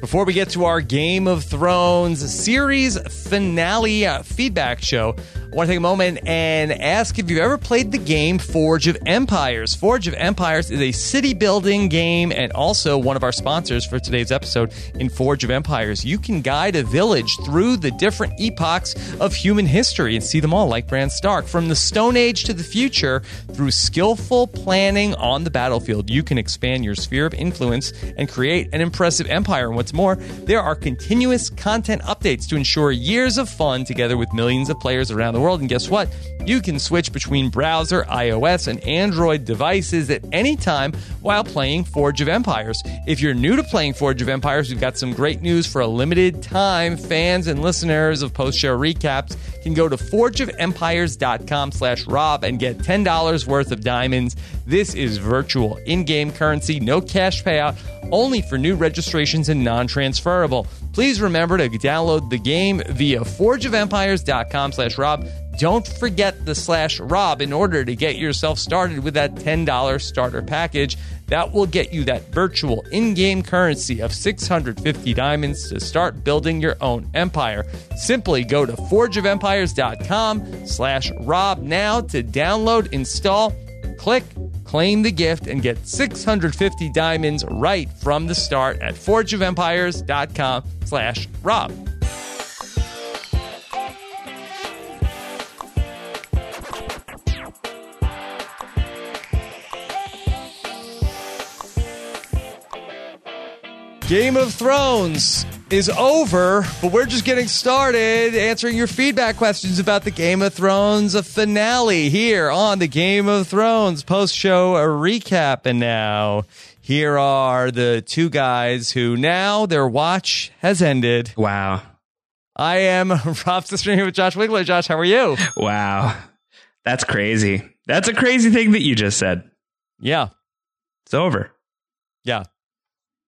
Before we get to our Game of Thrones series finale uh, feedback show, I want to take a moment and ask if you've ever played the game Forge of Empires. Forge of Empires is a city building game and also one of our sponsors for today's episode. In Forge of Empires, you can guide a village through the different epochs of human history and see them all like Bran Stark. From the Stone Age to the future, through skillful planning on the battlefield, you can expand your sphere of influence and create an impressive empire. And what's more, there are continuous content updates to ensure years of fun together with millions of players around the world. And guess what? You can switch between browser, iOS, and Android devices at any time while playing Forge of Empires. If you're new to playing Forge of Empires, we've got some great news for a limited time. Fans and listeners of post show recaps can go to forgeofempires.com slash Rob and get $10 worth of diamonds. This is virtual in-game currency, no cash payout, only for new registrations and non-transferable. Please remember to download the game via forgeofempires.com slash Rob. Don't forget the slash Rob in order to get yourself started with that $10 starter package. That will get you that virtual in game currency of 650 diamonds to start building your own empire. Simply go to forgeofempires.com slash Rob now to download, install, click, claim the gift, and get 650 diamonds right from the start at forgeofempires.com slash Rob. Game of Thrones is over, but we're just getting started answering your feedback questions about the Game of Thrones finale here on the Game of Thrones post show recap. And now, here are the two guys who now their watch has ended. Wow. I am Rob Sister here with Josh Wigler. Josh, how are you? Wow. That's crazy. That's a crazy thing that you just said. Yeah. It's over. Yeah.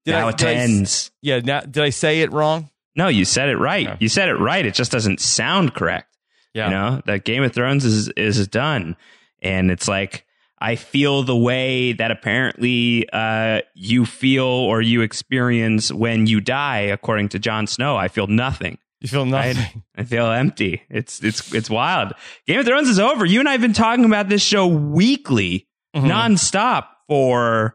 Now it did I- ends. yeah. Now, did I say it wrong? No, you said it right. Yeah. You said it right. It just doesn't sound correct. Yeah. You know, that Game of Thrones is is done. And it's like I feel the way that apparently uh, you feel or you experience when you die, according to Jon Snow. I feel nothing. You feel nothing. I feel empty. It's it's it's wild. Game of Thrones is over. You and I have been talking about this show weekly, Mhm. nonstop for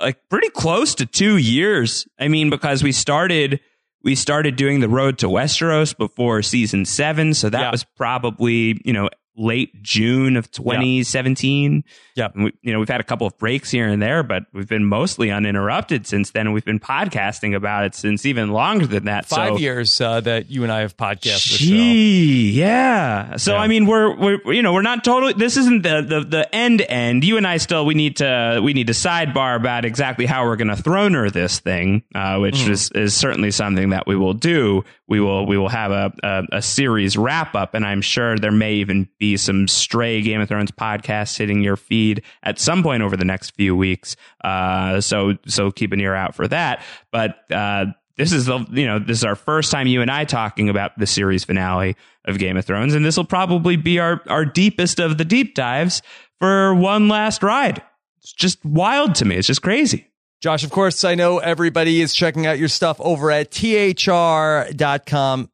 like pretty close to two years. I mean, because we started we started doing the road to Westeros before season seven, so that Yeah. was probably you know late June of 2017. Yep. And we, you know, we've had a couple of breaks here and there, but we've been mostly uninterrupted since then. and We've been podcasting about it since even longer than that. Five so, years uh, that you and I have podcasted. Gee, yeah. So Yeah. I mean, we're we're you know we're not totally. This isn't the the the end end. You and I still we need to we need to sidebar about exactly how we're going to throner this thing, uh, which Mhm. is is certainly something that we will do. We will we will have a a, a series wrap up, and I'm sure there may even be some stray Game of Thrones podcasts hitting your feed at some point over the next few weeks. Uh, so so keep an ear out for that. But uh, this is the you know this is our first time you and I talking about the series finale of Game of Thrones, and this will probably be our our deepest of the deep dives for one last ride. It's just wild to me. It's just crazy. Josh, of course, I know everybody is checking out your stuff over at thr.com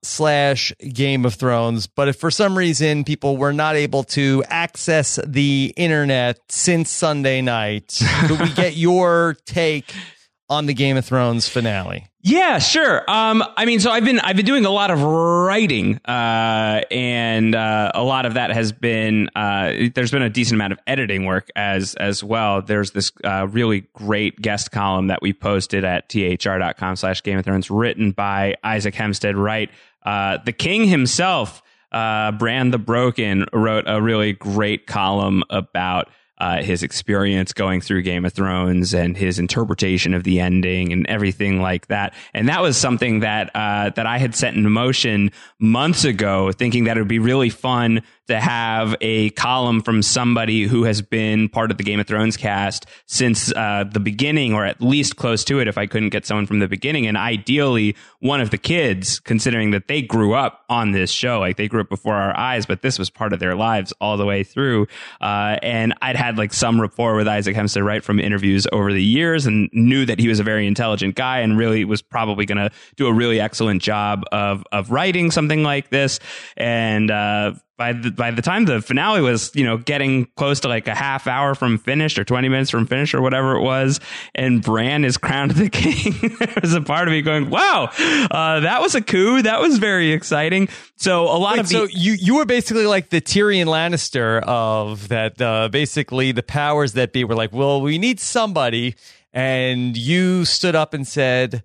slash Game of Thrones. But if for some reason people were not able to access the internet since Sunday night, could we get your take on the Game of Thrones finale? Yeah, sure. Um, I mean, so I've been I've been doing a lot of writing, uh, and uh, a lot of that has been uh, there's been a decent amount of editing work as as well. There's this uh, really great guest column that we posted at thr.com slash Game of Thrones, written by Isaac Hempstead Wright, uh, the King himself. Uh, Bran the Broken wrote a really great column about uh, his experience going through Game of Thrones and his interpretation of the ending and everything like that. And that was something that uh, that I had set in motion months ago, thinking that it would be really fun to have a column from somebody who has been part of the Game of Thrones cast since uh, the beginning, or at least close to it. If I couldn't get someone from the beginning, and ideally one of the kids, considering that they grew up on this show, like they grew up before our eyes, but this was part of their lives all the way through. Uh, and I'd had like some rapport with Isaac Hempstead Wright from interviews over the years, and knew that he was a very intelligent guy, and really was probably going to do a really excellent job of of writing something like this. And uh, by the by the time the finale was, you know, getting close to like a half hour from finish or 20 minutes from finish or whatever it was, and Bran is crowned the king, there was a part of me going, wow, uh, that was a coup. That was very exciting. So a lot Wait, of the, so you you were basically like the Tyrion Lannister of that. Uh, basically, the powers that be were like, well, we need somebody, and you stood up and said.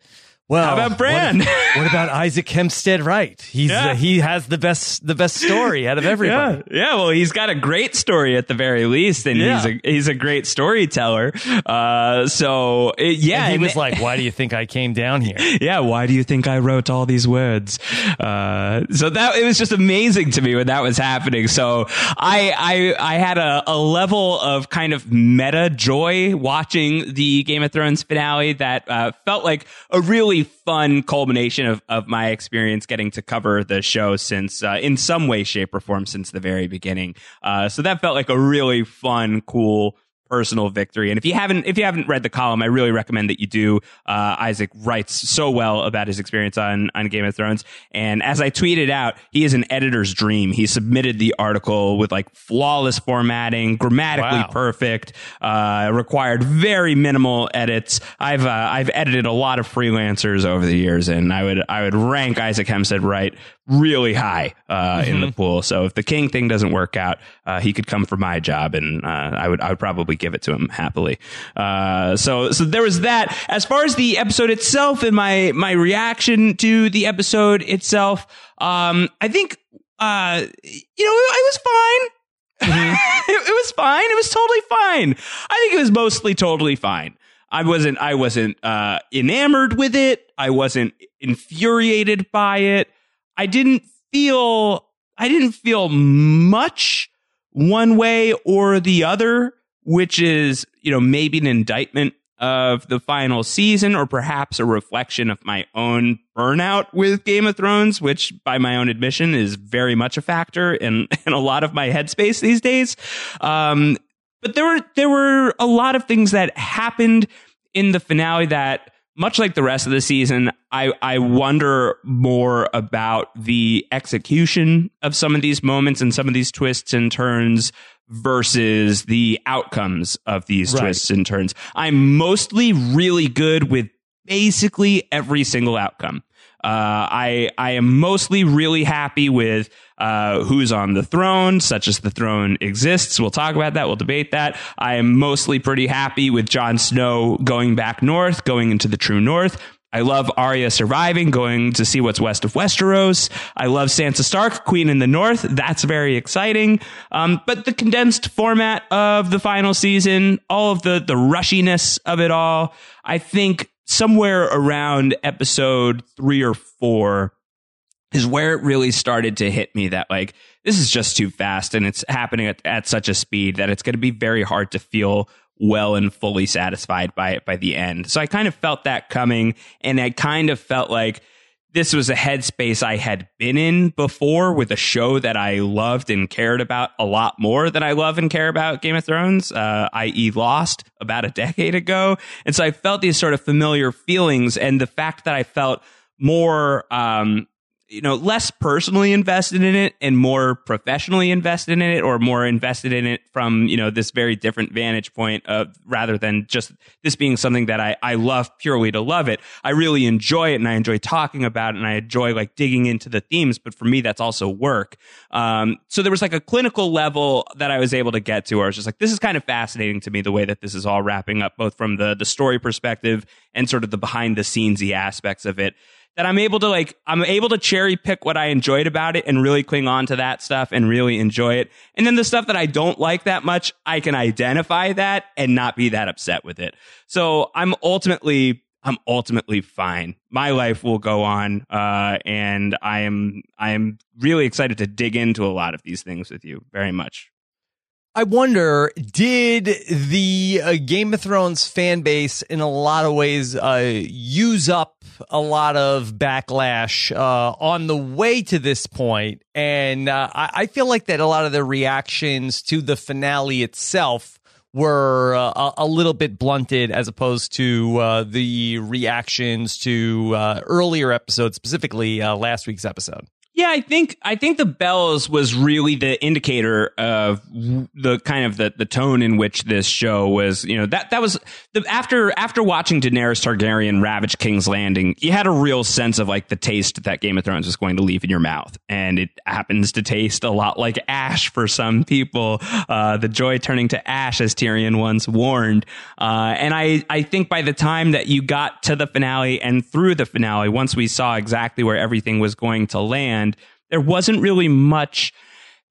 Well, How about Bran? What, what about Isaac Hempstead Wright? he's Yeah. uh, he has the best the best story out of everybody. Yeah, yeah. Well, he's got a great story at the very least, and Yeah. he's a he's a great storyteller. Uh, so it, yeah, And he was the- like, "Why do you think I came down here?" yeah, why do you think I wrote all these words? Uh, so that it was just amazing to me when that was happening. So I I I had a, a level of kind of meta joy watching the Game of Thrones finale that uh, felt like a really fun culmination of of my experience getting to cover the show since uh, in some way, shape, or form since the very beginning. Uh, so that felt like a really fun, cool personal victory. And if you haven't if you haven't read the column, I really recommend that you do. Uh, Isaac writes so well about his experience on on Game of Thrones, and as I tweeted out, he is an editor's dream. He submitted the article with like flawless formatting, grammatically Wow. perfect, uh, required very minimal edits. I've uh, I've edited a lot of freelancers over the years, and I would I would rank Isaac Hempstead Wright really high uh, in the pool. So if the king thing doesn't work out, uh, he could come for my job, and uh, I would I would probably give it to him happily. Uh, so so there was that. As far as the episode itself and my my reaction to the episode itself, um, I think uh, you know it, was fine. it, it was fine. It was totally fine. I think it was mostly totally fine. I wasn't I wasn't uh, enamored with it. I wasn't infuriated by it. I didn't feel I didn't feel much one way or the other, which is, you know, maybe an indictment of the final season or perhaps a reflection of my own burnout with Game of Thrones, which by my own admission is very much a factor in, in a lot of my headspace these days. Um, but there were there were a lot of things that happened in the finale that much like the rest of the season i i wonder more about the execution of some of these moments and some of these twists and turns versus the outcomes of these Right. twists and turns i'm mostly really good with basically every single outcome uh, I I am mostly really happy with uh, who's on the throne, such as the throne exists. We'll talk about that. We'll debate that. I am mostly pretty happy with Jon Snow going back north, going into the true north. I love Arya surviving, going to see what's west of Westeros. I love Sansa Stark, Queen in the North. That's very exciting. Um, but the condensed format of the final season, all of the the rushiness of it all, I think somewhere around episode three or four is where it really started to hit me that like this is just too fast and it's happening at, at such a speed that it's going to be very hard to feel well and fully satisfied by it by the end. So I kind of felt that coming and I kind of felt like this was a headspace I had been in before with a show that I loved and cared about a lot more than I love and care about Game of Thrones, uh, i.e., Lost about a decade ago. And so I felt these sort of familiar feelings, and the fact that I felt more, um, you know, less personally invested in it and more professionally invested in it, or more invested in it from you know this very different vantage point of rather than just this being something that I I love purely to love it. I really enjoy it and I enjoy talking about it and I enjoy like digging into the themes. But for me, that's also work. Um, so there was like a clinical level that I was able to get to, where I was just like, this is kind of fascinating to me the way that this is all wrapping up, both from the the story perspective and sort of the behind the scenesy aspects of it that I'm able to like I'm able to cherry pick what I enjoyed about it and really cling on to that stuff and really enjoy it. And then the stuff that I don't like that much, I can identify that and not be that upset with it. So I'm ultimately I'm ultimately fine. My life will go on, uh, and I am I am really excited to dig into a lot of these things with you very much. I wonder, did the uh, Game of Thrones fan base, in a lot of ways, uh, use up a lot of backlash uh, on the way to this point? And uh, I, I feel like that a lot of the reactions to the finale itself were uh, a, little bit blunted as opposed to uh, the reactions to earlier episodes, specifically last week's episode. Yeah, I think I think the bells was really the indicator of the kind of the, the tone in which this show was. You know that that was the after after watching Daenerys Targaryen ravage King's Landing, you had a real sense of like the taste that Game of Thrones was going to leave in your mouth, and it happens to taste a lot like ash for some people. Uh, the joy turning to ash, as Tyrion once warned. Uh, and I I think by the time that you got to the finale and through the finale, once we saw exactly where everything was going to land there wasn't really much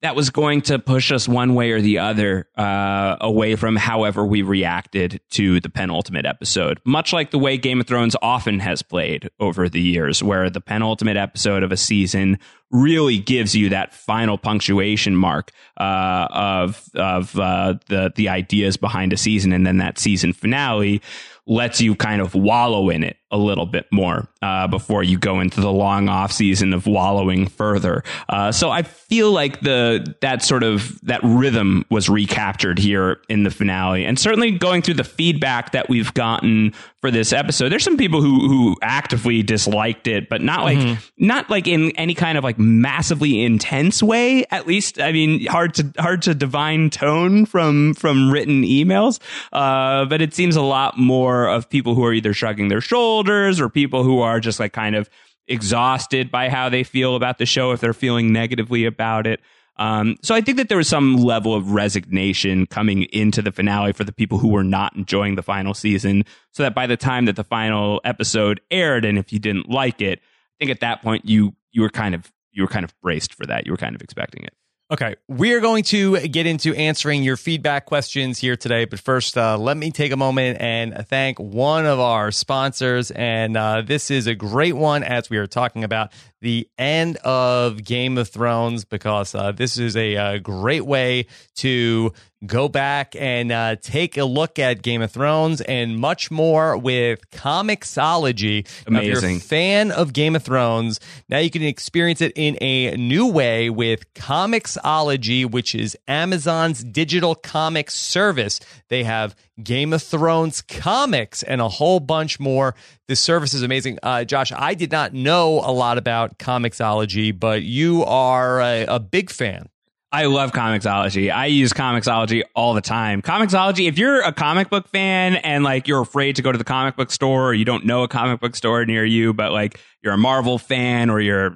that was going to push us one way or the other uh, away from however we reacted to the penultimate episode. Much like the way Game of Thrones often has played over the years, where the penultimate episode of a season really gives you that final punctuation mark uh, of of uh, the the ideas behind a season, and then that season finale lets you kind of wallow in it a little bit more uh, before you go into the long off season of wallowing further. Uh, so I feel like the that sort of that rhythm was recaptured here in the finale, and certainly going through the feedback that we've gotten for this episode. There's some people who who actively disliked it, but not like mm-hmm. not like in any kind of like massively intense way. At least, I mean, hard to hard to divine tone from from written emails. Uh, but it seems a lot more of people who are either shrugging their shoulders or people who are just like kind of exhausted by how they feel about the show if they're feeling negatively about it. Um, so I think that there was some level of resignation coming into the finale for the people who were not enjoying the final season. So that by the time that the final episode aired, and if you didn't like it, I think at that point you you were kind of you were kind of braced for that. You were kind of expecting it. Okay, we are going to get into answering your feedback questions here today. But first, uh, let me take a moment and thank one of our sponsors. And uh, this is a great one as we are talking about the end of Game of Thrones because uh, this is a, a, uh, great way to go back and uh, take a look at Game of Thrones and much more with Comixology. Amazing. Now, if you're a fan of Game of Thrones, now you can experience it in a new way with Comixology, which is Amazon's digital comics service. They have Game of Thrones comics and a whole bunch more. This service is amazing. Uh, Josh, I did not know a lot about Comixology, but you are a, a big fan. I love Comixology. I use Comixology all the time. Comixology, if you're a comic book fan and like you're afraid to go to the comic book store or you don't know a comic book store near you, but like you're a Marvel fan or you're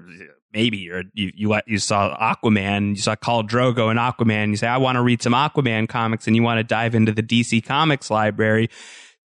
maybe you you you saw Aquaman, you saw Khal Drogo and Aquaman, you say I want to read some Aquaman comics and you want to dive into the DC Comics library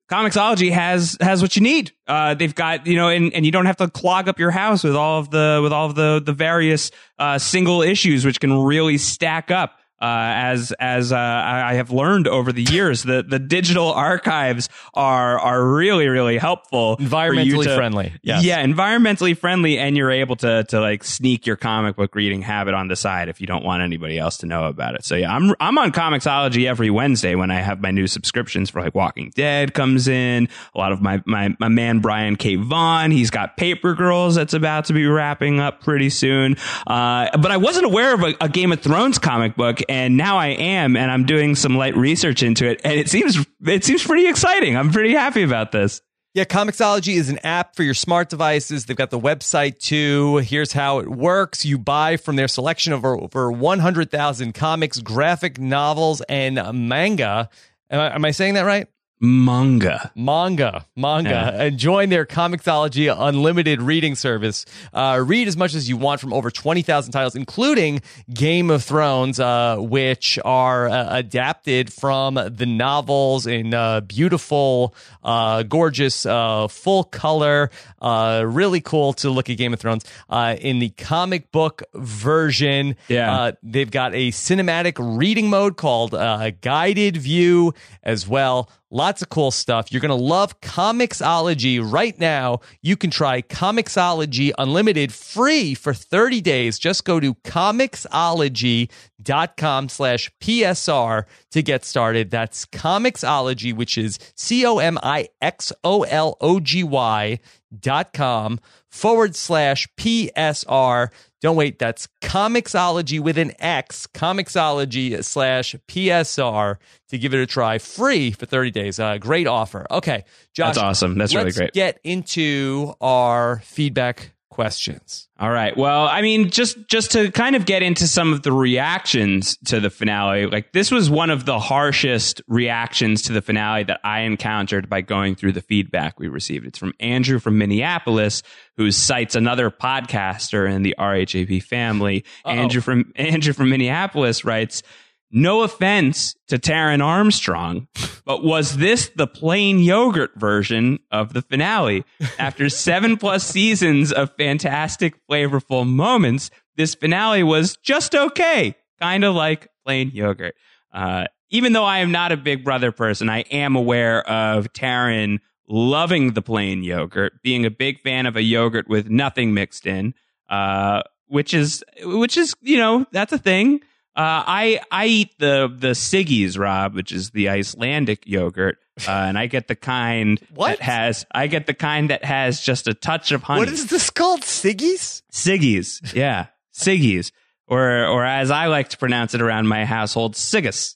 Comixology has has what you need. Uh, they've got you know, and, and you don't have to clog up your house with all of the with all of the the various uh, single issues, which can really stack up uh, as as uh, I have learned over the years, the the digital archives are are really really helpful, environmentally to, friendly. Yes. Yeah, environmentally friendly, and you're able to to like sneak your comic book reading habit on the side if you don't want anybody else to know about it. So yeah, I'm I'm on Comixology every Wednesday when I have my new subscriptions for like Walking Dead comes in. A lot of my my my man Brian K. Vaughan, he's got Paper Girls that's about to be wrapping up pretty soon. Uh, but I wasn't aware of a, a Game of Thrones comic book and now I am, and I'm doing some light research into it, and it seems it seems pretty exciting. I'm pretty happy about this. Yeah, Comixology is an app for your smart devices. They've got the website too. Here's how it works. You buy from their selection of over 100,000 comics, graphic novels, and manga. Am I, am I saying that right? Manga. Manga. Manga. Yeah. and join their comixology unlimited reading service. Uh, read as much as you want from over 20000 titles including game of thrones uh, which are uh, adapted from the novels in uh, beautiful uh, gorgeous uh, full color. Really cool to look at game of thrones. In the comic book version yeah. they've got a cinematic reading mode called uh guided view as well Lots of cool stuff. You're going to love Comixology right now. You can try Comixology Unlimited free for 30 days. Just go to Comixology.com slash PSR to get started. That's Comixology, which is C O M I X O L O G Y dot com forward slash PSR. Don't wait, that's Comixology with an X, Comixology slash PSR to give it a try free for 30 days. Uh, great offer. Okay, Josh. That's awesome. That's really great. get into our feedback questions. All right. Well, I mean, just just to kind of get into some of the reactions to the finale, like this was one of the harshest reactions to the finale that I encountered by going through the feedback we received. It's from Andrew from Minneapolis, who cites another podcaster in the RHAP family. Uh-oh. Andrew from Andrew from Minneapolis writes. No offense to Taran Armstrong, but was this the plain yogurt version of the finale? After seven plus seasons of fantastic, flavorful moments, this finale was just okay, kind of like plain yogurt. Uh, even though I am not a Big Brother person, I am aware of Taran loving the plain yogurt, being a big fan of a yogurt with nothing mixed in, uh, which is which is you know that's a thing. Uh, I I eat the the Siggies, Rob, which is the Icelandic yogurt, uh, and I get the kind that has I get the kind that has just a touch of honey. What is this called? Siggies? Siggies? Yeah, Siggies, or or as I like to pronounce it around my household, Siggus.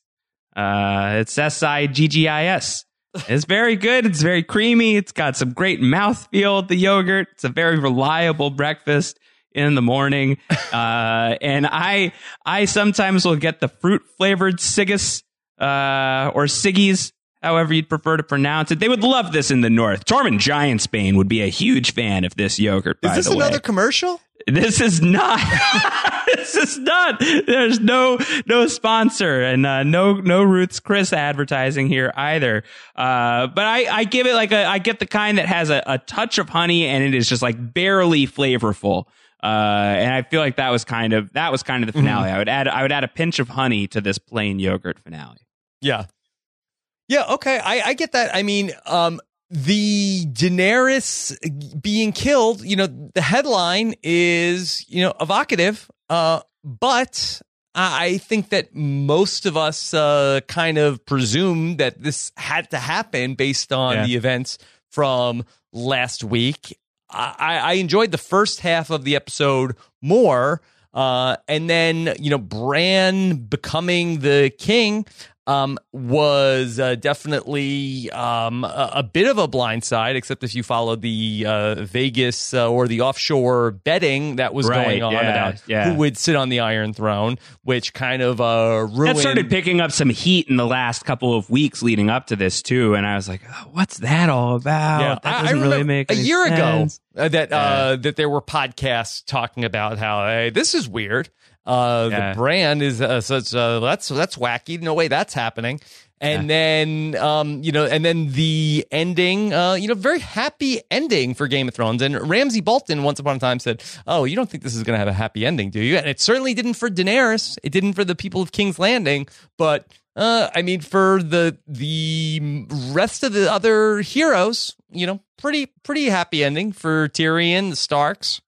Uh, it's S I G G I S. It's very good. It's very creamy. It's got some great mouthfeel. The yogurt. It's a very reliable breakfast in the morning. Uh, and I, I sometimes will get the fruit flavored Siggus, uh, or Siggies, however you'd prefer to pronounce it. They would love this in the North. Tormund Giantsbane would be a huge fan of this yogurt, by Is this the way. another commercial? This is not. this is not. There's no no sponsor and uh, no no Roots Chris advertising here either. Uh, but I I give it like a I get the kind that has a, a touch of honey and it is just like barely flavorful. Uh, and I feel like that was kind of that was kind of the finale. I would add I would add a pinch of honey to this plain yogurt finale. Yeah. Yeah, okay. I, I get that. I mean, um, the Daenerys being killed, you know, the headline is, you know, evocative. Uh, but I think that most of us uh, kind of presume that this had to happen based on Yeah. the events from last week. I, I enjoyed the first half of the episode more. Uh, and then, you know, Bran becoming the king um, was uh, definitely um, a, a bit of a blindside, except if you followed the uh, Vegas uh, or the offshore betting that was Right, going on yeah, about yeah. who would sit on the Iron Throne, which kind of uh, ruined. That started picking up some heat in the last couple of weeks leading up to this too, and I was like, oh, "What's that all about?" Yeah, that doesn't really make a year sense. ago uh, that uh, that there were podcasts talking about how hey, this is weird. Uh, Yeah. The Bran is uh, such uh, that's that's wacky. No way that's happening. And then, um, you know, and then the ending, uh, you know, very happy ending for Game of Thrones. And Ramsay Bolton once upon a time said, "Oh, you don't think this is going to have a happy ending, do you?" And it certainly didn't for Daenerys. It didn't for the people of King's Landing. But uh, I mean, for the the rest of the other heroes, you know, pretty pretty happy ending for Tyrion, the Starks.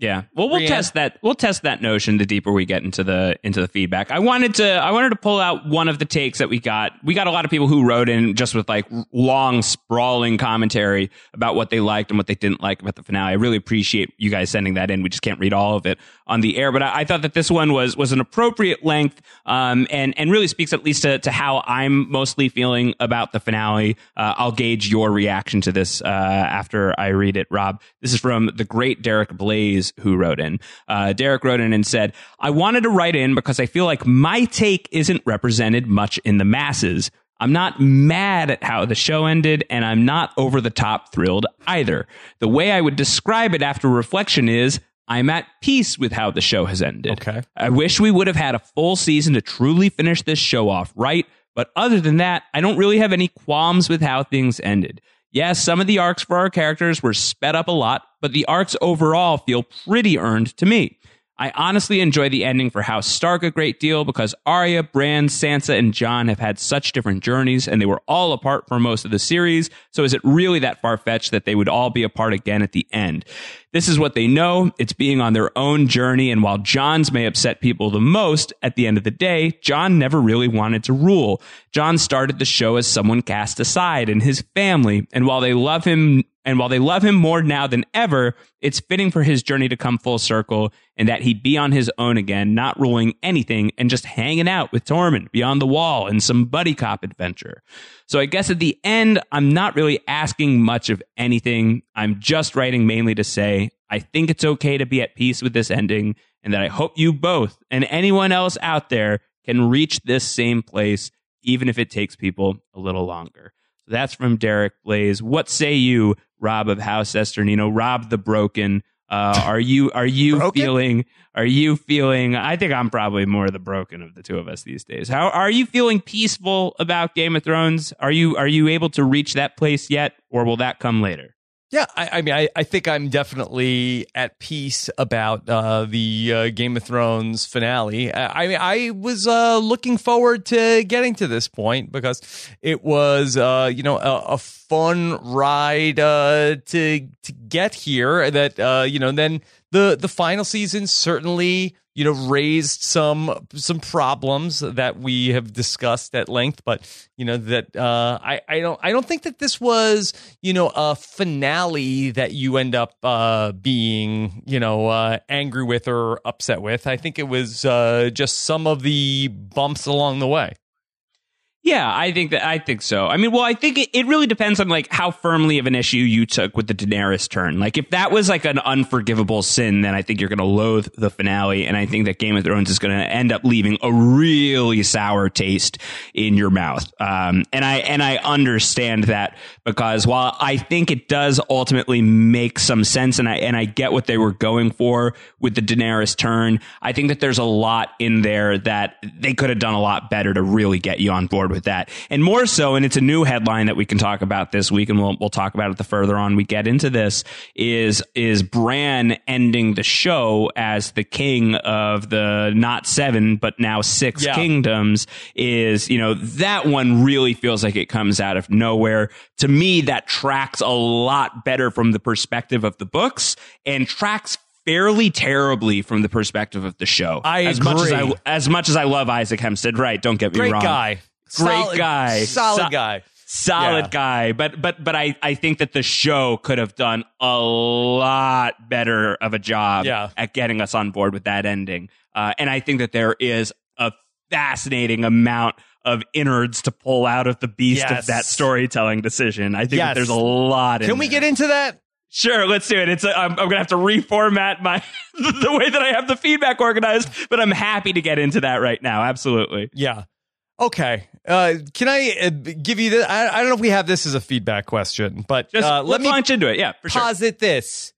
Yeah. Well, we'll test that. We'll test that notion the deeper we get into the into the feedback. I wanted to I wanted to pull out one of the takes that we got. We got a lot of people who wrote in just with like long sprawling commentary about what they liked and what they didn't like about the finale. I really appreciate you guys sending that in. We just can't read all of it on the air, but I, I thought that this one was was an appropriate length um, and and really speaks at least to, to how I'm mostly feeling about the finale. Uh, I'll gauge your reaction to this uh, after I read it, Rob. This is from the great Derek Blaze who wrote in. Uh, Derek wrote in and said, "I wanted to write in because I feel like my take isn't represented much in the masses." I'm not mad at how the show ended, and I'm not over the top thrilled either. The way I would describe it after reflection is I'm at peace with how the show has ended. Okay. I wish we would have had a full season to truly finish this show off right, but other than that, I don't really have any qualms with how things ended. Yes, some of the arcs for our characters were sped up a lot, but the arcs overall feel pretty earned to me. I honestly enjoy the ending for House Stark a great deal because Arya, Bran, Sansa, and Jon have had such different journeys and they were all apart for most of the series. So is it really that far fetched that they would all be apart again at the end? This is what they know. It's being on their own journey. And while Jon's may upset people the most, at the end of the day, Jon never really wanted to rule. Jon started the show as someone cast aside in his family. And while they love him and while they love him more now than ever, it's fitting for his journey to come full circle and that he'd be on his own again, not ruling anything and just hanging out with Tormund beyond the wall in some buddy cop adventure. So I guess at the end, I'm not really asking much of anything. I'm just writing mainly to say, I think it's okay to be at peace with this ending and that I hope you both and anyone else out there can reach this same place, even if it takes people a little longer. That's from Derek Blaze. What say you, Rob of House Cesternino, Rob the Broken. Uh, are you are you broken? feeling are you feeling I think I'm probably more the broken of the two of us these days. How are you feeling peaceful about Game of Thrones? Are you are you able to reach that place yet or will that come later? Yeah, I, I mean, I, I, think I'm definitely at peace about uh, the uh, Game of Thrones finale. I, I mean, I was uh, looking forward to getting to this point because it was, uh, you know, a, a fun ride uh, to to get here. That uh, you know, then the the final season certainly you know raised some some problems that we have discussed at length but you know that uh, I I don't I don't think that this was you know a finale that you end up uh, being you know uh, angry with or upset with. I think it was uh, just some of the bumps along the way yeah, I think that I think so. I mean, well, I think it, it really depends on like how firmly of an issue you took with the Daenerys turn. Like if that was like an unforgivable sin, then I think you're going to loathe the finale, and I think that Game of Thrones is going to end up leaving a really sour taste in your mouth. Um, and I and I understand that because while I think it does ultimately make some sense, and I and I get what they were going for with the Daenerys turn, I think that there's a lot in there that they could have done a lot better to really get you on board with with that. And more so, and it's a new headline that we can talk about this week, and we'll we'll talk about it the further on we get into this. Is is Bran ending the show as the king of the not seven but now six yeah. kingdoms? Is you know that one really feels like it comes out of nowhere. To me, that tracks a lot better from the perspective of the books and tracks fairly terribly from the perspective of the show. I as agree. much as I as much as I love Isaac Hempstead, right? Don't get me Great wrong. guy. Great solid, guy. Solid so- guy. Solid yeah. guy. But but but I, I think that the show could have done a lot better of a job yeah. at getting us on board with that ending. Uh, and I think that there is a fascinating amount of innards to pull out of the beast yes. of that storytelling decision. I think yes. there's a lot. Can we there. get into that? Sure, let's do it. It's a, I'm, I'm going to have to reformat my the way that I have the feedback organized, but I'm happy to get into that right now. Absolutely. Yeah. Okay. Uh, can I uh, give you this? I, I, don't know if we have this as a feedback question, but Just, uh, let me launch into it. Yeah, for sure. Posit this.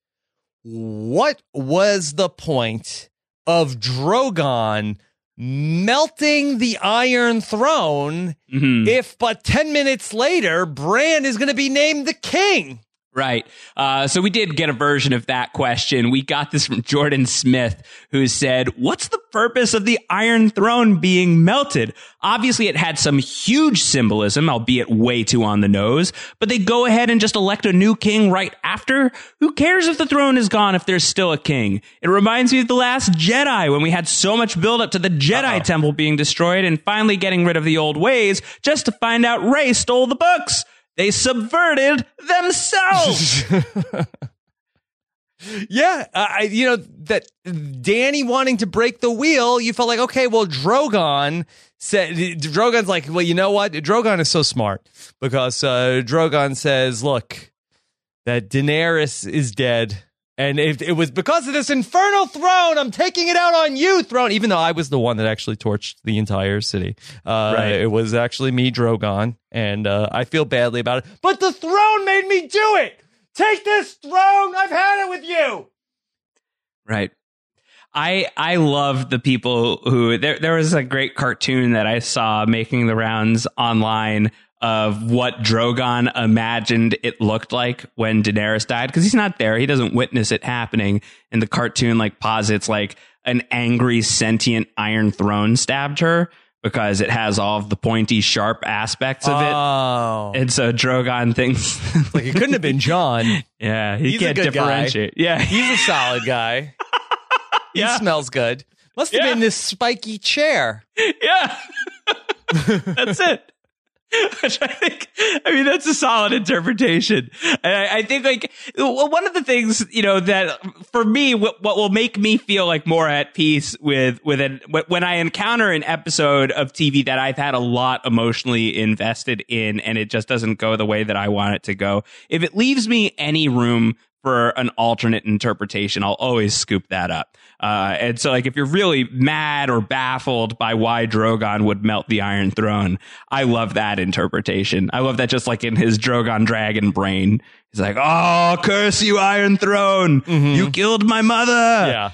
What was the point of Drogon melting the Iron Throne mm-hmm. if but 10 minutes later, Bran is going to be named the king? Right. Uh, so we did get a version of that question. We got this from Jordan Smith, who said, What's the purpose of the Iron Throne being melted? Obviously, it had some huge symbolism, albeit way too on the nose, but they go ahead and just elect a new king right after? Who cares if the throne is gone if there's still a king? It reminds me of The Last Jedi when we had so much buildup to the Jedi Uh-oh. temple being destroyed and finally getting rid of the old ways just to find out Rey stole the books. They subverted themselves. yeah, I you know that Dany wanting to break the wheel, you felt like okay, well Drogon said Drogon's like, well, you know what? Drogon is so smart because uh, Drogon says, look, that Daenerys is dead and if it was because of this infernal throne, I'm taking it out on you, throne. Even though I was the one that actually torched the entire city, uh, right. it was actually me, Drogon, and uh, I feel badly about it. But the throne made me do it. Take this throne. I've had it with you. Right. I I love the people who there there was a great cartoon that I saw making the rounds online of what Drogon imagined it looked like when Daenerys died because he's not there. He doesn't witness it happening. And the cartoon like posits like an angry sentient Iron Throne stabbed her because it has all of the pointy, sharp aspects of it. Oh. And so Drogon thinks, like it couldn't have been Jon. yeah, he He's can't good guy. differentiate. Yeah, He's a solid guy. Yeah. He smells good. Must have Yeah. been this spiky chair. yeah, that's it. Which I think, I mean, that's a solid interpretation. And I, I think, like, one of the things, you know, that for me, what, what will make me feel like more at peace with, with an, when I encounter an episode of TV that I've had a lot emotionally invested in and it just doesn't go the way that I want it to go, if it leaves me any room for an alternate interpretation, I'll always scoop that up. Uh, and so, like, if you're really mad or baffled by why Drogon would melt the Iron Throne, I love that interpretation. I love that just like in his Drogon dragon brain. He's like, oh, curse you, Iron Throne. You killed my mother. Yeah.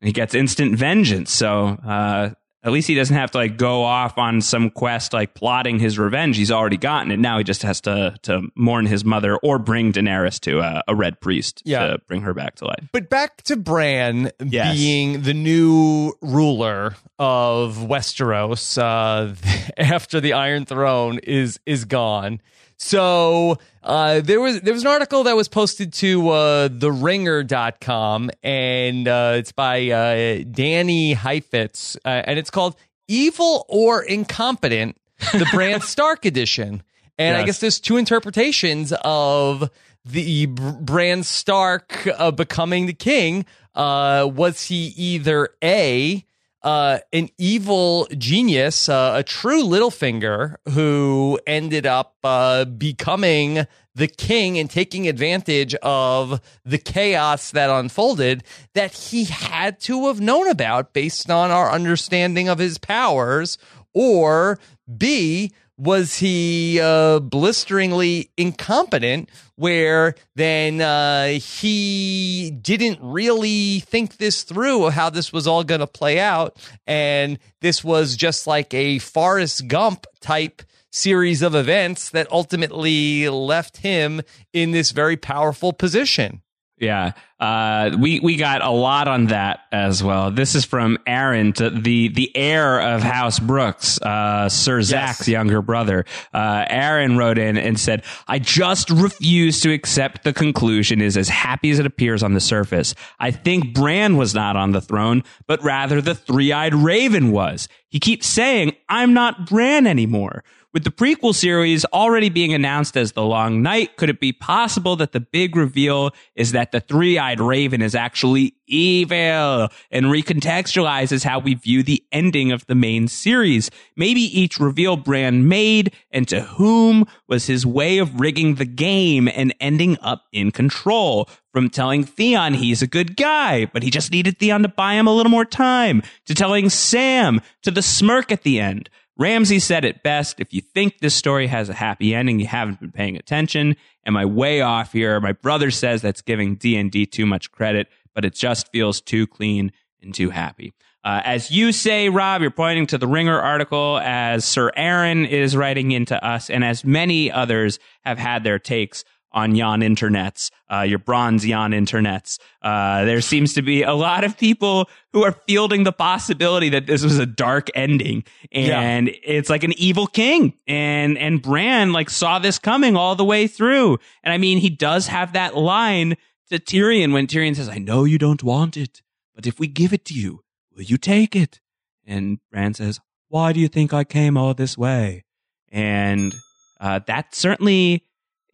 And he gets instant vengeance. So, uh, at least he doesn't have to like go off on some quest like plotting his revenge. He's already gotten it. Now he just has to to mourn his mother or bring Daenerys to a, a red priest Yeah. to bring her back to life. But back to Bran Yes. being the new ruler of Westeros uh, after the Iron Throne is is gone. So uh, there was there was an article that was posted to uh, theringer.com and uh, it's by uh, Danny Heifetz uh, and it's called Evil or Incompetent, the Bran Stark edition. And I guess there's two interpretations of the Br- Bran Stark uh, becoming the king. Uh, was he either A, uh, an evil genius, uh, a true Littlefinger who ended up uh, becoming the king and taking advantage of the chaos that unfolded that he had to have known about based on our understanding of his powers, or B, was he uh, blisteringly incompetent where then uh, he didn't really think this through how this was all going to play out. And this was just like a forrest gump type series of events that ultimately left him in this very powerful position Yeah, uh, we we got a lot on that as well. This is from Aaron, to the the heir of House Brooks, uh, Sir Zach's younger brother. Uh, Aaron wrote in and said, "I just refuse to accept the conclusion is as happy as it appears on the surface. I think Bran was not on the throne, but rather the three eyed Raven was. He keeps saying I'm not Bran anymore." With the prequel series already being announced as The Long Night, could it be possible that the big reveal is that the three eyed raven is actually evil and recontextualizes how we view the ending of the main series? Maybe each reveal Bran made and to whom was his way of rigging the game and ending up in control. From telling Theon he's a good guy, but he just needed Theon to buy him a little more time, to telling Sam to the smirk at the end. Ramsay said it best. If you think this story has a happy ending, you haven't been paying attention. Am I way off here? My brother says that's giving D&D too much credit, but it just feels too clean and too happy. Uh, as you say, Rob, you're pointing to the Ringer article as Sir Aaron is writing into us and as many others have had their takes on yon internets, uh, your bronze yon internets. Uh, there seems to be a lot of people who are fielding the possibility that this was a dark ending and it's like an evil king and, and Bran like saw this coming all the way through. And I mean, he does have that line to Tyrion when Tyrion says, I know you don't want it, but if we give it to you, will you take it? And Bran says, why do you think I came all this way? And, uh, that certainly,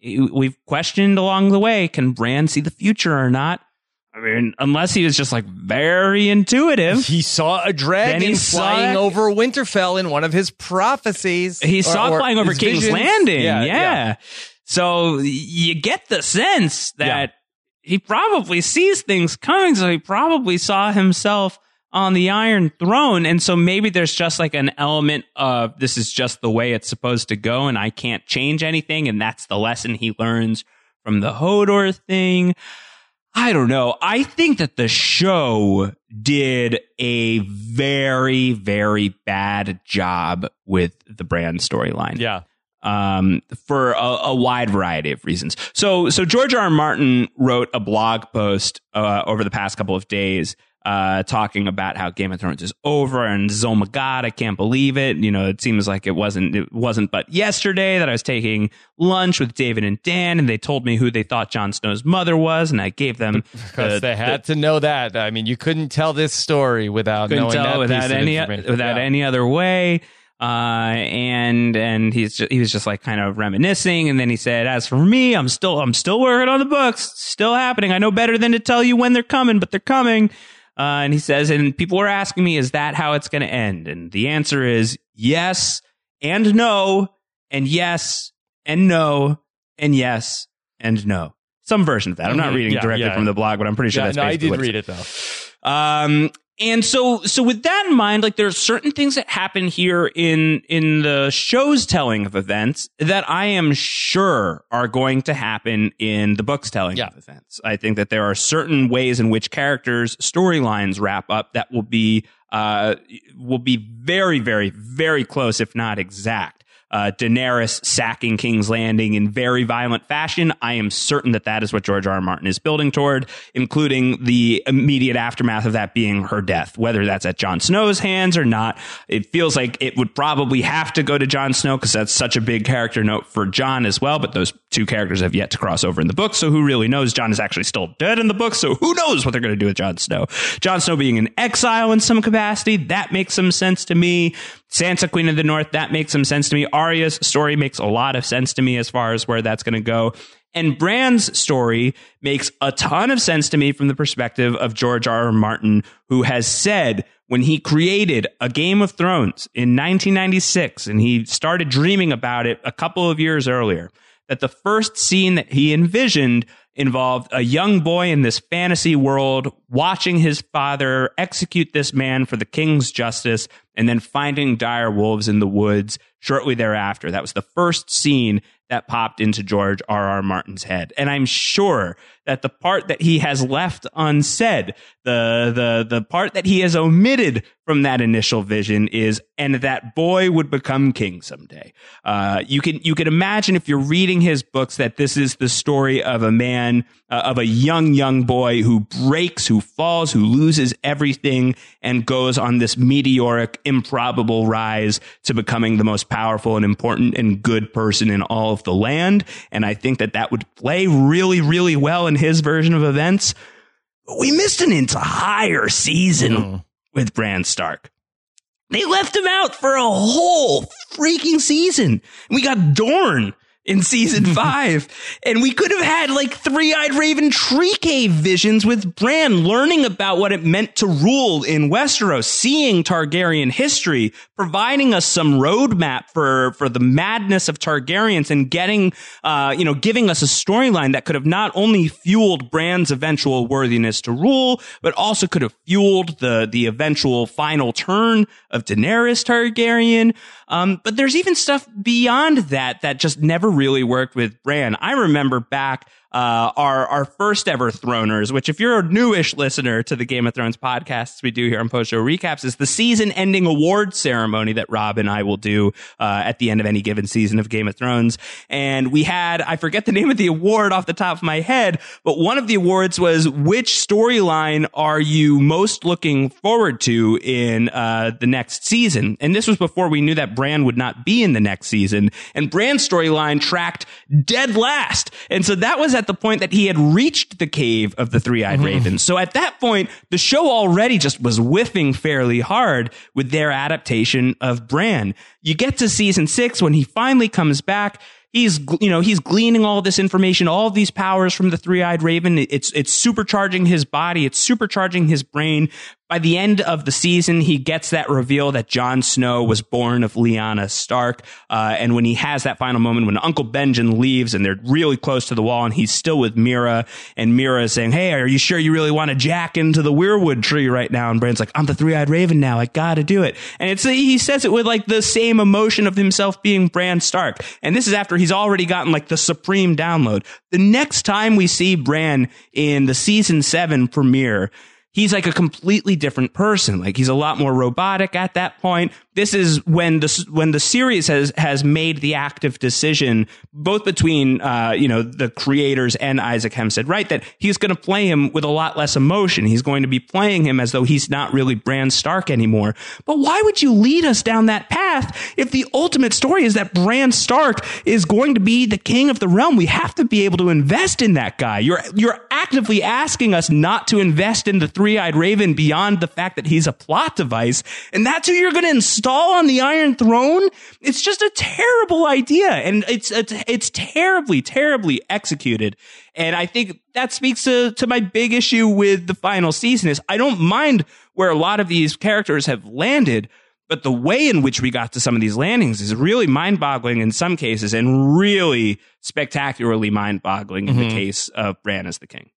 we've questioned along the way can Bran see the future or not? I mean, unless he was just like very intuitive. he saw a dragon flying over Winterfell in one of his prophecies He Or- saw or flying over King's visions. Landing. Yeah, Yeah, yeah. So you get the sense that he probably sees things coming. So he probably saw himself on the Iron Throne. And so maybe there's just like an element of this is just the way it's supposed to go and I can't change anything. And that's the lesson he learns from the Hodor thing. I don't know. I think that the show did a very, very bad job with the Bran storyline. Yeah. um, for a, a, wide variety of reasons. So, so George R. R. Martin wrote a blog post uh, over the past couple of days uh, talking about how Game of Thrones is over and oh my god, I can't believe it. You know, it seems like it wasn't it wasn't but yesterday that I was taking lunch with David and Dan, and they told me who they thought Jon Snow's mother was, and I gave them because the, they had the, to know that. I mean, you couldn't tell this story without knowing that without any without yeah. any other way. Uh, and and he's just, he was just like kind of reminiscing, and then he said, "As for me, I'm still I'm still working on the books, still happening. I know better than to tell you when they're coming, but they're coming." Uh, and he says, and people are asking me, is that how it's going to end? And the answer is yes and no, and yes and no, and yes and no. Some version of that. I'm not mm-hmm. reading yeah, directly yeah. from the blog, but I'm pretty sure yeah, that's no, I did read it though. Um, and so so with that in mind like there are certain things that happen here in in the show's telling of events that i am sure are going to happen in the book's telling yeah. of events i think that there are certain ways in which characters storylines wrap up that will be uh will be very very very close if not exact uh, Daenerys sacking King's Landing in very violent fashion. I am certain that that is what George R. R. Martin is building toward, including the immediate aftermath of that being her death, whether that's at Jon Snow's hands or not. It feels like it would probably have to go to Jon Snow because that's such a big character note for Jon as well. But those two characters have yet to cross over in the book. So who really knows? Jon is actually still dead in the book. So who knows what they're going to do with Jon Snow? Jon Snow being in exile in some capacity, that makes some sense to me. Sansa, Queen of the North, that makes some sense to me. Arya's story makes a lot of sense to me as far as where that's going to go. And Bran's story makes a ton of sense to me from the perspective of George R. R. Martin, who has said when he created a Game of Thrones in 1996 and he started dreaming about it a couple of years earlier, that the first scene that he envisioned involved a young boy in this fantasy world watching his father execute this man for the king's justice and then finding dire wolves in the woods shortly thereafter. That was the first scene that popped into George R. R. Martin's head. And I'm sure that the part that he has left unsaid, the, the, the part that he has omitted from that initial vision is, and that boy would become king someday. Uh, you can, you can imagine if you're reading his books that this is the story of a man, uh, of a young, young boy who breaks, who falls, who loses everything and goes on this meteoric, improbable rise to becoming the most powerful and important and good person in all of the land. And I think that that would play really, really well in his version of events. We missed an entire season mm. with Bran Stark. They left him out for a whole freaking season. We got Dorne in season five. and we could have had like three eyed raven tree cave visions with Bran learning about what it meant to rule in Westeros, seeing Targaryen history, providing us some roadmap for, for the madness of Targaryens and getting, uh, you know, giving us a storyline that could have not only fueled Bran's eventual worthiness to rule, but also could have fueled the, the eventual final turn of Daenerys Targaryen. Um, but there's even stuff beyond that that just never really worked with Bran. I remember back uh, our our first ever Throners, which if you're a newish listener to the Game of Thrones podcasts we do here on Post Show Recaps, is the season ending award ceremony that Rob and I will do uh, at the end of any given season of Game of Thrones. And we had I forget the name of the award off the top of my head, but one of the awards was which storyline are you most looking forward to in uh, the next season? And this was before we knew that Bran would not be in the next season, and Bran's storyline tracked dead last, and so that was at the point that he had reached the cave of the three eyed mm-hmm. ravens. So at that point, the show already just was whiffing fairly hard with their adaptation of Bran. You get to season six when he finally comes back he's you know he's gleaning all this information all these powers from the three-eyed raven it's it's supercharging his body it's supercharging his brain by the end of the season, he gets that reveal that Jon Snow was born of Lyanna Stark. Uh, and when he has that final moment when Uncle Benjen leaves and they're really close to the wall and he's still with Meera and Meera is saying, Hey, are you sure you really want to jack into the weirwood tree right now? And Bran's like, I'm the three-eyed raven now. I gotta do it. And it's, he says it with like the same emotion of himself being Bran Stark. And this is after he's already gotten like the supreme download. The next time we see Bran in the season seven premiere, he's like a completely different person. Like he's a lot more robotic at that point. This is when the when the series has has made the active decision both between uh, you know the creators and Isaac Hempstead, Wright? That he's going to play him with a lot less emotion. He's going to be playing him as though he's not really Bran Stark anymore. But why would you lead us down that path if the ultimate story is that Bran Stark is going to be the king of the realm? We have to be able to invest in that guy. You're you're actively asking us not to invest in the three-eyed raven beyond the fact that he's a plot device, and that's who you're going to install on the Iron Throne. It's just a terrible idea, and it's it's, it's terribly, terribly executed. And I think that speaks to, to my big issue with the final season is I don't mind where a lot of these characters have landed, but the way in which we got to some of these landings is really mind boggling in some cases and really spectacularly mind boggling in mm-hmm. the case of Bran as the king.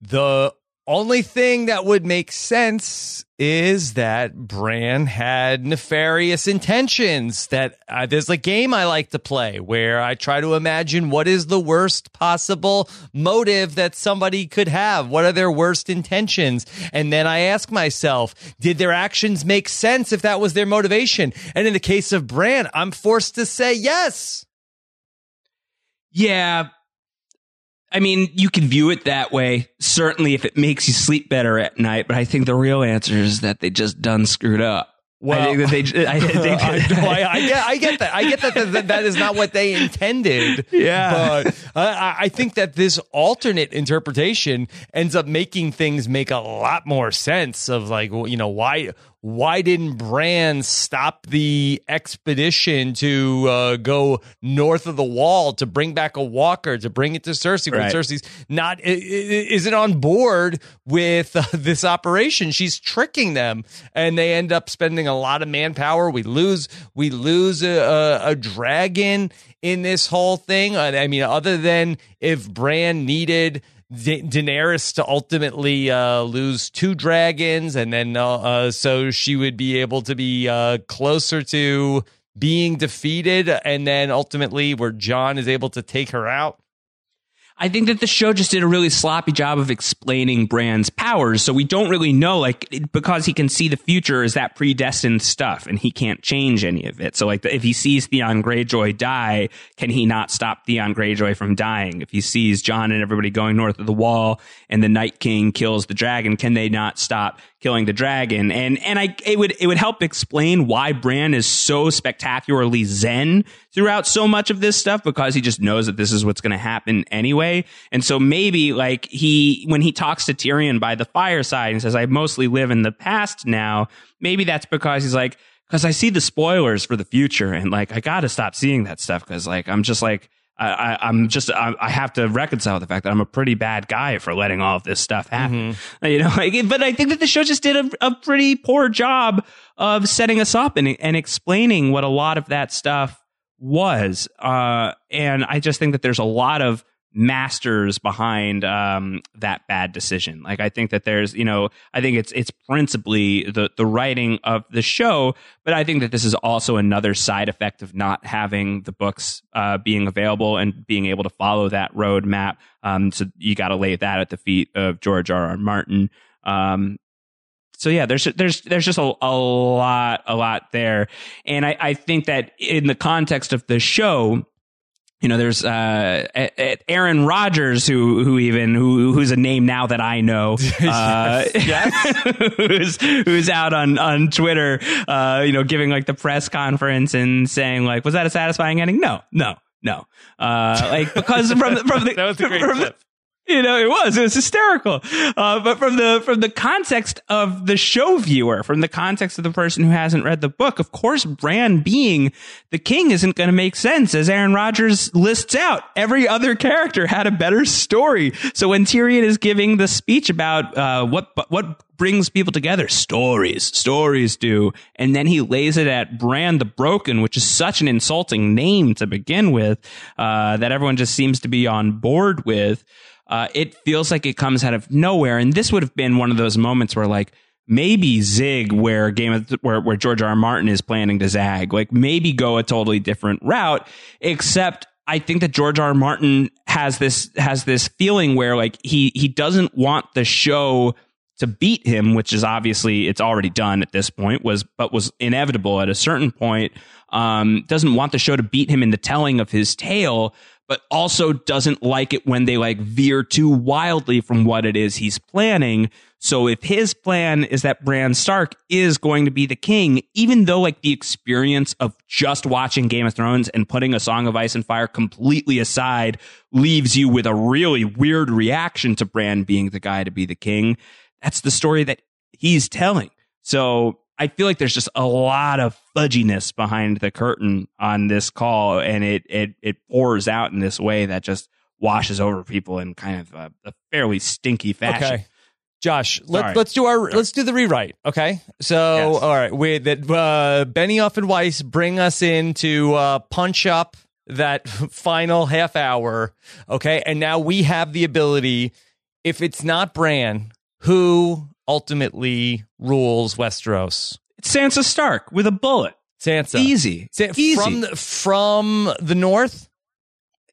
The only thing that would make sense is that Bran had nefarious intentions. That uh, there's a game I like to play where I try to imagine what is the worst possible motive that somebody could have. What are their worst intentions? And then I ask myself, did their actions make sense if that was their motivation? And in the case of Bran, I'm forced to say yes. Yeah, I mean, you can view it that way, certainly if it makes you sleep better at night, but I think the real answer is that they just done screwed up. Well, I think that they. I, think I, I, get, I get that. I get that, that. That is not what they intended. Yeah, but I, I think that this alternate interpretation ends up making things make a lot more sense. Of like, you know, why why didn't Bran stop the expedition to uh, go north of the wall to bring back a walker to bring it to Cersei right. when Cersei's not isn't on board with uh, this operation? She's tricking them, and they end up spending a lot of manpower. We lose we lose a, a, a dragon in this whole thing. I mean, other than if Bran needed Da- Daenerys to ultimately uh, lose two dragons, and then uh, uh, so she would be able to be uh, closer to being defeated, and then ultimately where Jon is able to take her out. I think that the show just did a really sloppy job of explaining Bran's powers. So we don't really know, like, because he can see the future, is that predestined stuff and he can't change any of it. So, like, if he sees Theon Greyjoy die, can he not stop Theon Greyjoy from dying? If he sees Jon and everybody going north of the wall and the Night King kills the dragon, can they not stop killing the dragon. And and I it would it would help explain why Bran is so spectacularly zen throughout so much of this stuff because he just knows that this is what's going to happen anyway. And so maybe like he when he talks to Tyrion by the fireside and says I mostly live in the past now, maybe that's because he's like because I see the spoilers for the future and like I got to stop seeing that stuff because like I'm just like I, am just I, I, have to reconcile the fact that I'm a pretty bad guy for letting all of this stuff happen. Mm-hmm. You know, like, but I think that the show just did a, a pretty poor job of setting us up and and explaining what a lot of that stuff was. Uh, and I just think that there's a lot of masters behind um, that bad decision. Like I think that there's, you know, I think it's it's principally the the writing of the show, but I think that this is also another side effect of not having the books uh, being available and being able to follow that roadmap. Um, so you got to lay that at the feet of George R. R. Martin. Um, so yeah, there's there's there's just a, a lot a lot there, and I, I think that in the context of the show, you know, there's uh, Aaron Rodgers, who who even who who's a name now that I know, uh, yes. who's who's out on on Twitter, uh, you know, giving like the press conference and saying like, was that a satisfying ending? No, no, no. Uh, like because from from the that was a great from, clip. You know, it was it was hysterical. Uh, but from the from the context of the show viewer, from the context of the person who hasn't read the book, of course, Bran being the king isn't going to make sense. As Aaron Rodgers lists out, every other character had a better story. So when Tyrion is giving the speech about uh, what what brings people together, stories, stories do, and then he lays it at Bran the Broken, which is such an insulting name to begin with, uh, that everyone just seems to be on board with uh, it feels like it comes out of nowhere. And this would have been one of those moments where like maybe zig where game of th- where, where George R. R. Martin is planning to zag, like maybe go a totally different route, except I think that George R. R. Martin has this has this feeling where like he he doesn't want the show to beat him, which is obviously it's already done at this point, was but was inevitable at a certain point. Um, doesn't want the show to beat him in the telling of his tale, but also doesn't like it when they like veer too wildly from what it is he's planning. So if his plan is that Bran Stark is going to be the king, even though like the experience of just watching Game of Thrones and putting a Song of Ice and Fire completely aside leaves you with a really weird reaction to Bran being the guy to be the king, that's the story that he's telling. So I feel like there's just a lot of fudginess behind the curtain on this call, and it it it pours out in this way that just washes over people in kind of a, a fairly stinky fashion. Okay. Josh, let, let's do our let's do the rewrite. Okay, so Yes. all right, we that uh, Benioff and Weiss bring us in to uh, punch up that final half hour. Okay, and now we have the ability. If it's not Bran, who ultimately rules Westeros? It's Sansa Stark with a bullet. Sansa. Easy. Sa- Easy. from the, from the north.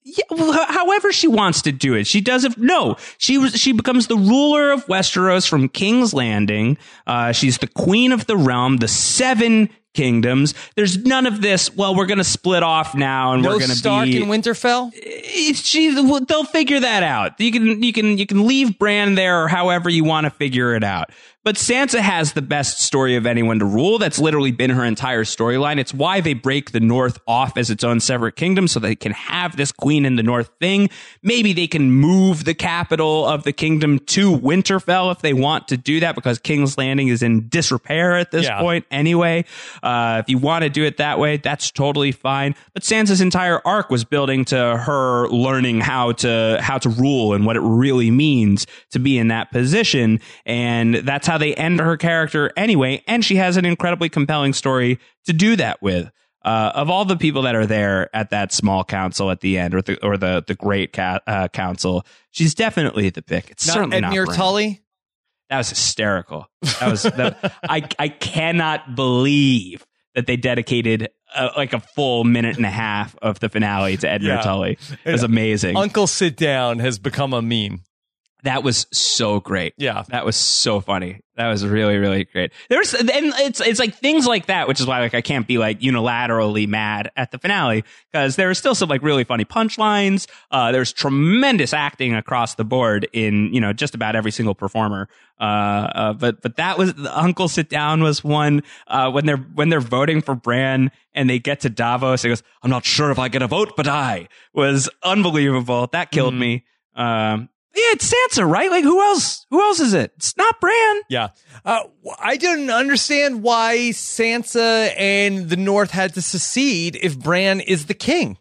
Yeah, well, however she wants to do it. She does it. No, she was. She becomes the ruler of Westeros from King's Landing. Uh, she's the queen of the realm, the seven kingdoms. There's none of this. Well, we're going to split off now, and No we're going to be Stark be. in Winterfell. it's she they'll figure that out. You can you can you can leave Bran there or however you want to figure it out. But Sansa has the best story of anyone to rule. That's literally been her entire storyline. It's why they break the North off as its own separate kingdom so they can have this queen in the North thing. Maybe they can move the capital of the kingdom to Winterfell if they want to do that because King's Landing is in disrepair at this Yeah. point anyway. Uh, if you want to do it that way, that's totally fine. But Sansa's entire arc was building to her learning how to how to rule and what it really means to be in that position, and that's how they end her character anyway. And she has an incredibly compelling story to do that with. Uh, of all the people that are there at that small council at the end, or the or the the great ca- uh, council, she's definitely the pick. It's Not certainly not Edmure Bran. Tully. That was hysterical. That was that, I I cannot believe that they dedicated uh, like a full minute and a half of the finale to Edmure Yeah. Tully. It was amazing. Uncle Sit Down has become a meme. That was so great. Yeah. That was so funny. That was really, really great. There's and it's it's like things like that, which is why like I can't be like unilaterally mad at the finale because there are still some like really funny punchlines. Uh, there's tremendous acting across the board in you know just about every single performer. Uh, uh but but that was the Uncle Sit Down was one uh, when they're when they're voting for Bran and they get to Davos. He goes, "I'm not sure if I get a vote, but I." Was unbelievable. That killed Mhm. me. Um, yeah, it's Sansa, right? Like who else? Who else is it? It's not Bran. Yeah. Uh, I didn't understand why Sansa and the North had to secede if Bran is the king.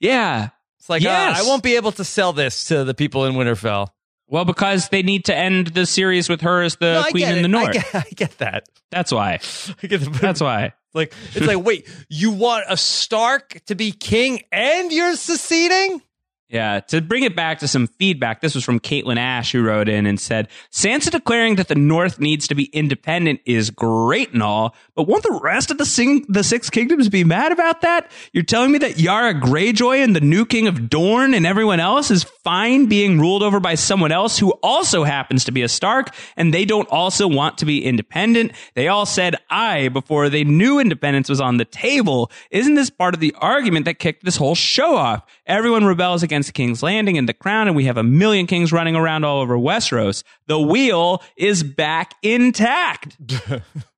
Yeah. It's like, Yes. uh, I won't be able to sell this to the people in Winterfell. Well, because they need to end the series with her as the No, queen in the it. I north. get, I get that. That's why. I get the, That's why. like it's like, wait, you want a Stark to be king and you're seceding? Yeah, to bring it back to some feedback, this was from Caitlin Ash who wrote in and said, Sansa declaring that the North needs to be independent is great and all, but won't the rest of the sing- the Six Kingdoms be mad about that? You're telling me that Yara Greyjoy and the new king of Dorne and everyone else is fine being ruled over by someone else who also happens to be a Stark, and they don't also want to be independent? They all said I before they knew independence was on the table. Isn't this part of the argument that kicked this whole show off? Everyone rebels against King's Landing and the crown, and we have a million kings running around all over Westeros. The wheel is back intact.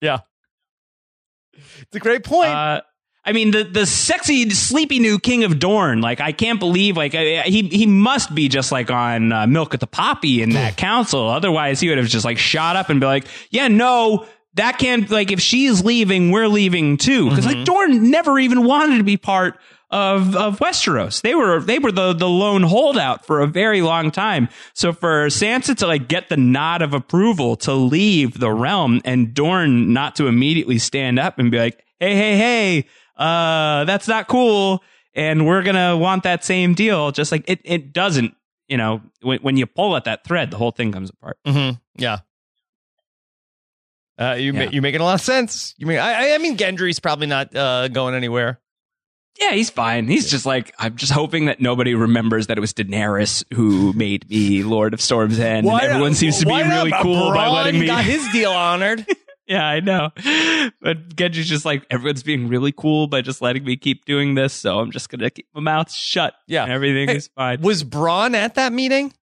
Yeah. It's a great point. Uh, I mean, the the sexy, sleepy new king of Dorne. Like, I can't believe, like, uh, he he must be just like on uh, Milk at the Poppy in that council. Otherwise, he would have just like shot up and be like, "Yeah, no." That can't like if she's leaving, we're leaving too. Because like Dorne never even wanted to be part of of Westeros. They were they were the the lone holdout for a very long time. So for Sansa to like get the nod of approval to leave the realm and Dorne not to immediately stand up and be like, "Hey, hey, hey, uh that's not cool and we're going to want that same deal." Just like it it doesn't, you know, when when you pull at that thread, the whole thing comes apart. Mm-hmm. Yeah. Uh, you Yeah. ma- you're making a lot of sense. You mean I I- I mean Gendry's probably not uh, going anywhere. Yeah, he's fine. He's just like I'm just hoping that nobody remembers that it was Daenerys who made me Lord of Storm's End, and everyone seems to be really cool by letting me. got his deal honored. yeah, I know. But Gendry's just like everyone's being really cool by just letting me keep doing this, so I'm just gonna keep my mouth shut. Yeah. everything Hey, is fine. was Bronn at that meeting?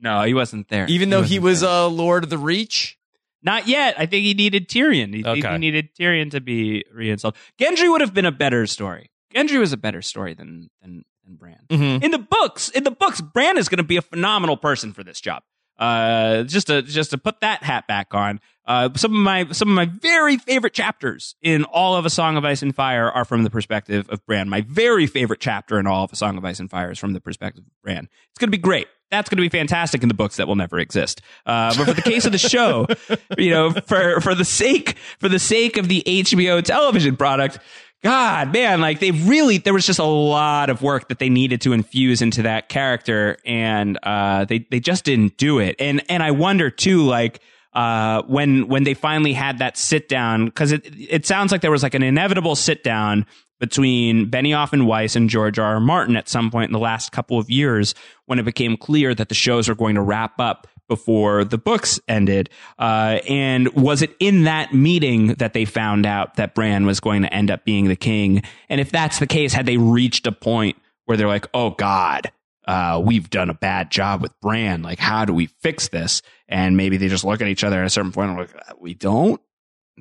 No, he wasn't there. Even though he was there. uh, Lord of the Reach? Not yet. I think he needed Tyrion. He, Okay. he needed Tyrion to be reinstalled. Gendry would have been a better story. Gendry was a better story than than, than Bran. Mm-hmm. In the books, in the books, Bran is going to be a phenomenal person for this job. Uh, just to just to put that hat back on. Uh, some of my some of my very favorite chapters in all of A Song of Ice and Fire are from the perspective of Bran. My very favorite chapter in all of A Song of Ice and Fire is from the perspective of Bran. It's going to be great. That's going to be fantastic in the books that will never exist. Uh, but for the case of the show, you know, for for the sake for the sake of the HBO television product, God, man, like they really there was just a lot of work that they needed to infuse into that character, and uh, they they just didn't do it. And and I wonder too, like uh, when when they finally had that sit down, because it it sounds like there was like an inevitable sit down between Benioff and Weiss and George R. R. Martin at some point in the last couple of years when it became clear that the shows were going to wrap up before the books ended. Uh, and was it in that meeting that they found out that Bran was going to end up being the king? And if that's the case, had they reached a point where they're like, oh God, uh, we've done a bad job with Bran. Like, how do we fix this? And maybe they just look at each other at a certain point and like, we don't.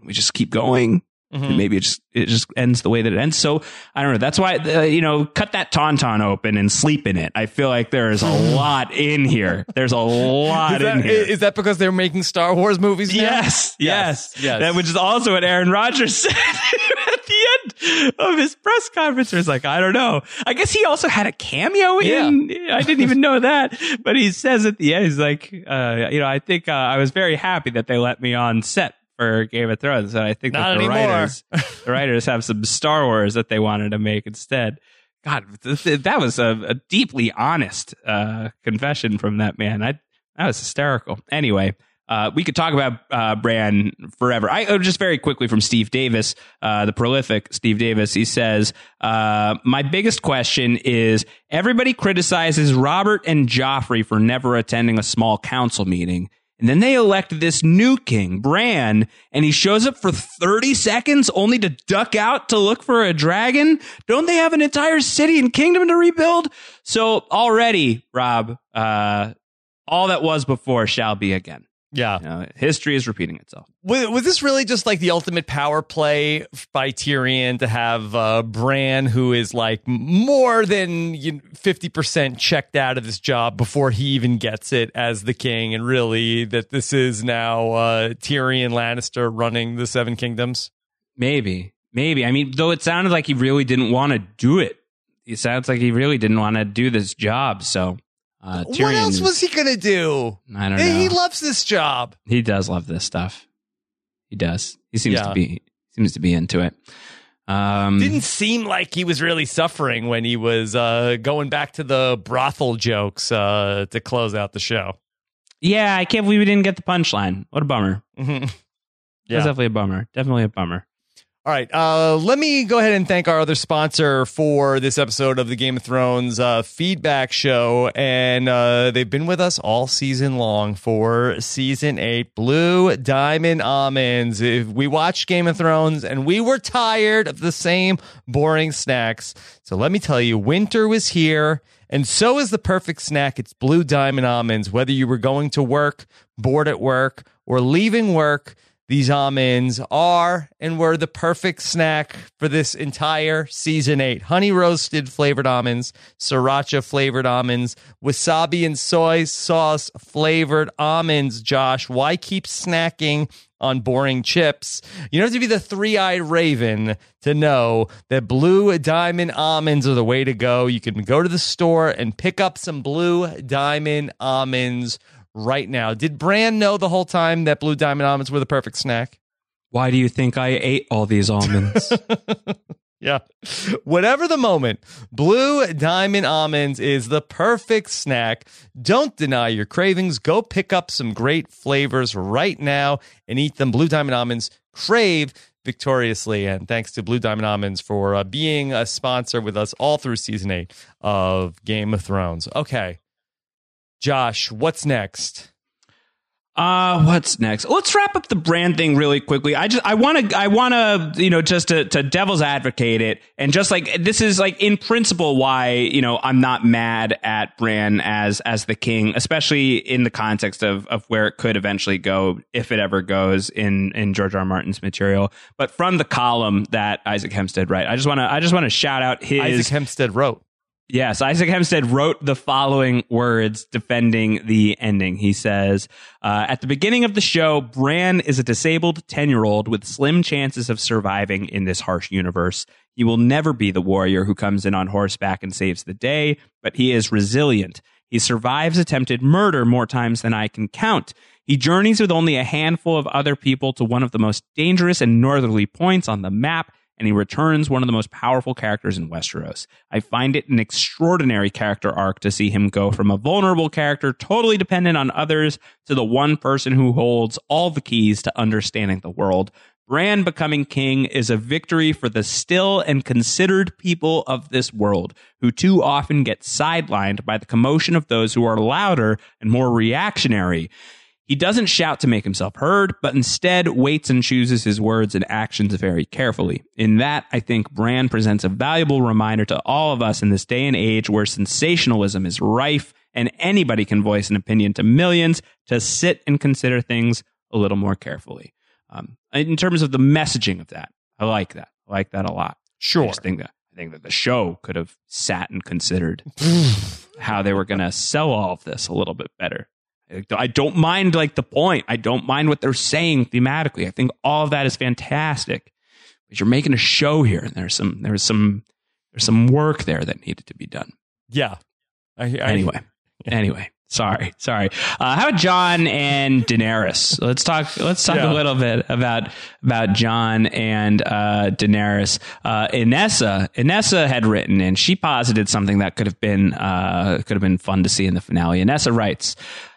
We just keep going. Mm-hmm. Maybe it just it just ends the way that it ends. So I don't know. That's why uh, you know, cut that tauntaun open and sleep in it. I feel like there is a lot in here. There's a lot that, in here. is that because they're making Star Wars movies now? Yes, yes, Yes, yes. That which is also what Aaron Rodgers said at the end of his press conference. Was like, I don't know. I guess he also had a cameo in. I didn't even know that, but he says at the end, he's like, uh, you know, I think uh, I was very happy that they let me on set for Game of Thrones, and I think Not that the anymore. writers, the writers have some Star Wars that they wanted to make instead. God, th- th- that was a, a deeply honest uh, confession from that man. I that was hysterical. Anyway, uh, we could talk about uh, Bran forever. I uh, just very quickly from Steve Davis, uh, the prolific Steve Davis. He says, uh, "My biggest question is everybody criticizes Robert and Joffrey for never attending a small council meeting." And then they elect this new king, Bran, and he shows up for 30 seconds only to duck out to look for a dragon. Don't they have an entire city and kingdom to rebuild? So already, Rob, uh, all that was before shall be again. Yeah. You know, history is repeating itself. Was, was this really just like the ultimate power play by Tyrion to have uh, Bran, who is like more than fifty percent checked out of this job before he even gets it as the king, and really that this is now uh, Tyrion Lannister running the Seven Kingdoms? Maybe, maybe. I mean, though it sounded like he really didn't want to do it. It sounds like he really didn't want to do this job. So, uh, Tyrion, what else was he gonna do? I don't know. He loves this job. He does love this stuff. He does. He seems Yeah. to be seems to be into it. Um, Didn't seem like he was really suffering when he was uh, going back to the brothel jokes uh, to close out the show. yeah, I can't believe we didn't get the punchline. What a bummer. Mhm. That's Yeah. definitely a bummer. Definitely a bummer. All right. Uh, let me go ahead and thank our other sponsor for this episode of the Game of Thrones uh, feedback show. And uh, they've been with us all season long for season eight Blue Diamond Almonds. If we watched Game of Thrones and we were tired of the same boring snacks. So let me tell you, winter was here. And so is the perfect snack. It's Blue Diamond Almonds. Whether you were going to work, bored at work, or leaving work, these almonds are and were the perfect snack for this entire season eight. Honey roasted flavored almonds, sriracha flavored almonds, wasabi and soy sauce flavored almonds. Josh, why keep snacking on boring chips? You don't have to be the three eyed raven to know that blue diamond almonds are the way to go. You can go to the store and pick up some blue diamond almonds right now. Did Bran know the whole time that blue diamond almonds were the perfect snack? Why do you think I ate all these almonds? yeah. Whatever the moment, Blue Diamond Almonds is the perfect snack. Don't deny your cravings. Go pick up some great flavors right now and eat them. Blue Diamond Almonds crave victoriously. And thanks to Blue Diamond Almonds for uh, being a sponsor with us all through season eight of Game of Thrones. Okay. Josh, what's next? Uh, what's next? Let's wrap up the Bran thing really quickly. I just, I want to, I want to, you know, just to, to devil's advocate it. And just like, this is like in principle why, you know, I'm not mad at Bran as, as the king, especially in the context of, of where it could eventually go, if it ever goes in, in George R. R. Martin's material. But from the column that Isaac Hempstead Wright, I just want to, I just want to shout out his. Isaac Hempstead wrote. Yes, Isaac Hempstead wrote the following words defending the ending. He says, uh, At the beginning of the show, Bran is a disabled 10 year old with slim chances of surviving in this harsh universe. He will never be the warrior who comes in on horseback and saves the day, but he is resilient. He survives attempted murder more times than I can count. He journeys with only a handful of other people to one of the most dangerous and northerly points on the map and he returns one of the most powerful characters in Westeros. I find it an extraordinary character arc to see him go from a vulnerable character totally dependent on others to the one person who holds all the keys to understanding the world. Bran becoming king is a victory for the still and considered people of this world, who too often get sidelined by the commotion of those who are louder and more reactionary. He doesn't shout to make himself heard, but instead waits and chooses his words and actions very carefully. In that, I think Bran presents a valuable reminder to all of us in this day and age where sensationalism is rife and anybody can voice an opinion to millions to sit and consider things a little more carefully. Um, in terms of the messaging of that, I like that. I like that a lot. Sure. I just think that I think that the show could have sat and considered how they were going to sell all of this a little bit better. I don't mind like the point. I don't mind what they're saying thematically. I think all of that is fantastic. But you're making a show here, and there's some there's some there's some work there that needed to be done. Yeah. I, I, anyway, anyway, sorry, sorry. Uh, how about Jon and Daenerys? Let's talk. Let's talk yeah. a little bit about about Jon and uh, Daenerys. Uh, Inessa Inessa had written, and she posited something that could have been uh, could have been fun to see in the finale. Inessa writes.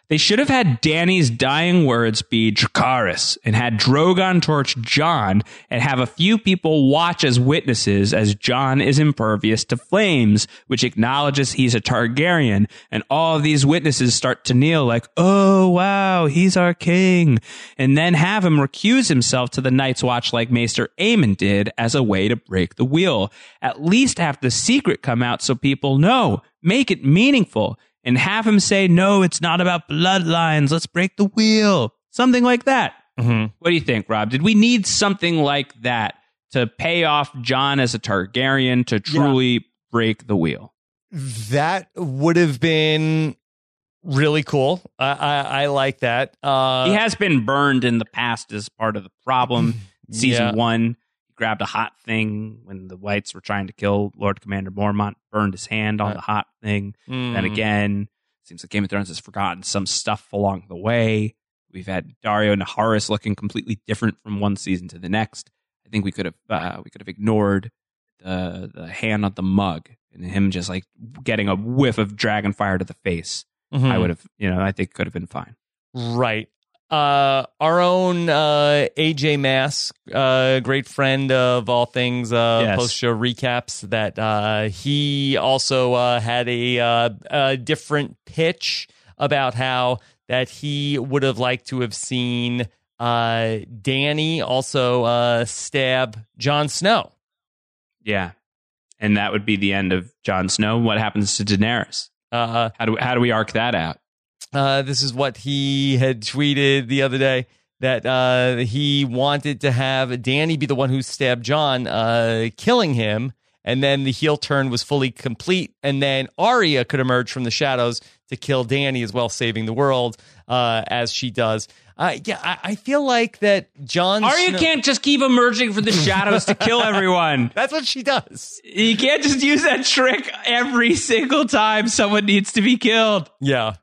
They should have had Dany's dying words be Dracarys and had Drogon torch Jon and have a few people watch as witnesses as Jon is impervious to flames, which acknowledges he's a Targaryen. And all of these witnesses start to kneel like, oh, wow, he's our king. And then have him recuse himself to the Night's Watch like Maester Aemon did as a way to break the wheel. At least have the secret come out so people know. Make it meaningful and have him say, no, it's not about bloodlines. Let's break the wheel. Something like that. Mm-hmm. What do you think, Rob? Did we need something like that to pay off Jon as a Targaryen to truly yeah. break the wheel? That would have been really cool. I, I, I like that. Uh, he has been burned in the past as part of the problem. Season yeah. one, grabbed a hot thing when the whites were trying to kill Lord Commander Mormont, burned his hand on the hot thing. Mm. Then again, seems like Game of Thrones has forgotten some stuff along the way. We've had Daario Naharis looking completely different from one season to the next. I think we could have uh, we could have ignored the the hand on the mug and him just like getting a whiff of dragon fire to the face. Mm-hmm. I would have, you know, I think could have been fine. Right uh, our own uh, AJ Mass, uh, great friend of all things uh, yes. post show recaps, that uh, he also uh, had a, uh, a different pitch about how that he would have liked to have seen uh, Dany also uh, stab Jon Snow. Yeah, and that would be the end of Jon Snow. What happens to Daenerys? Uh, how do how do we arc that out? Uh, this is what he had tweeted the other day that uh, he wanted to have Dany be the one who stabbed Jon, uh, killing him, and then the heel turn was fully complete, and then Arya could emerge from the shadows to kill Dany as well, saving the world uh, as she does. Uh, yeah, I, I, feel like that Jon. Arya Snow- can't just keep emerging from the shadows to kill everyone. That's what she does. You can't just use that trick every single time someone needs to be killed. Yeah.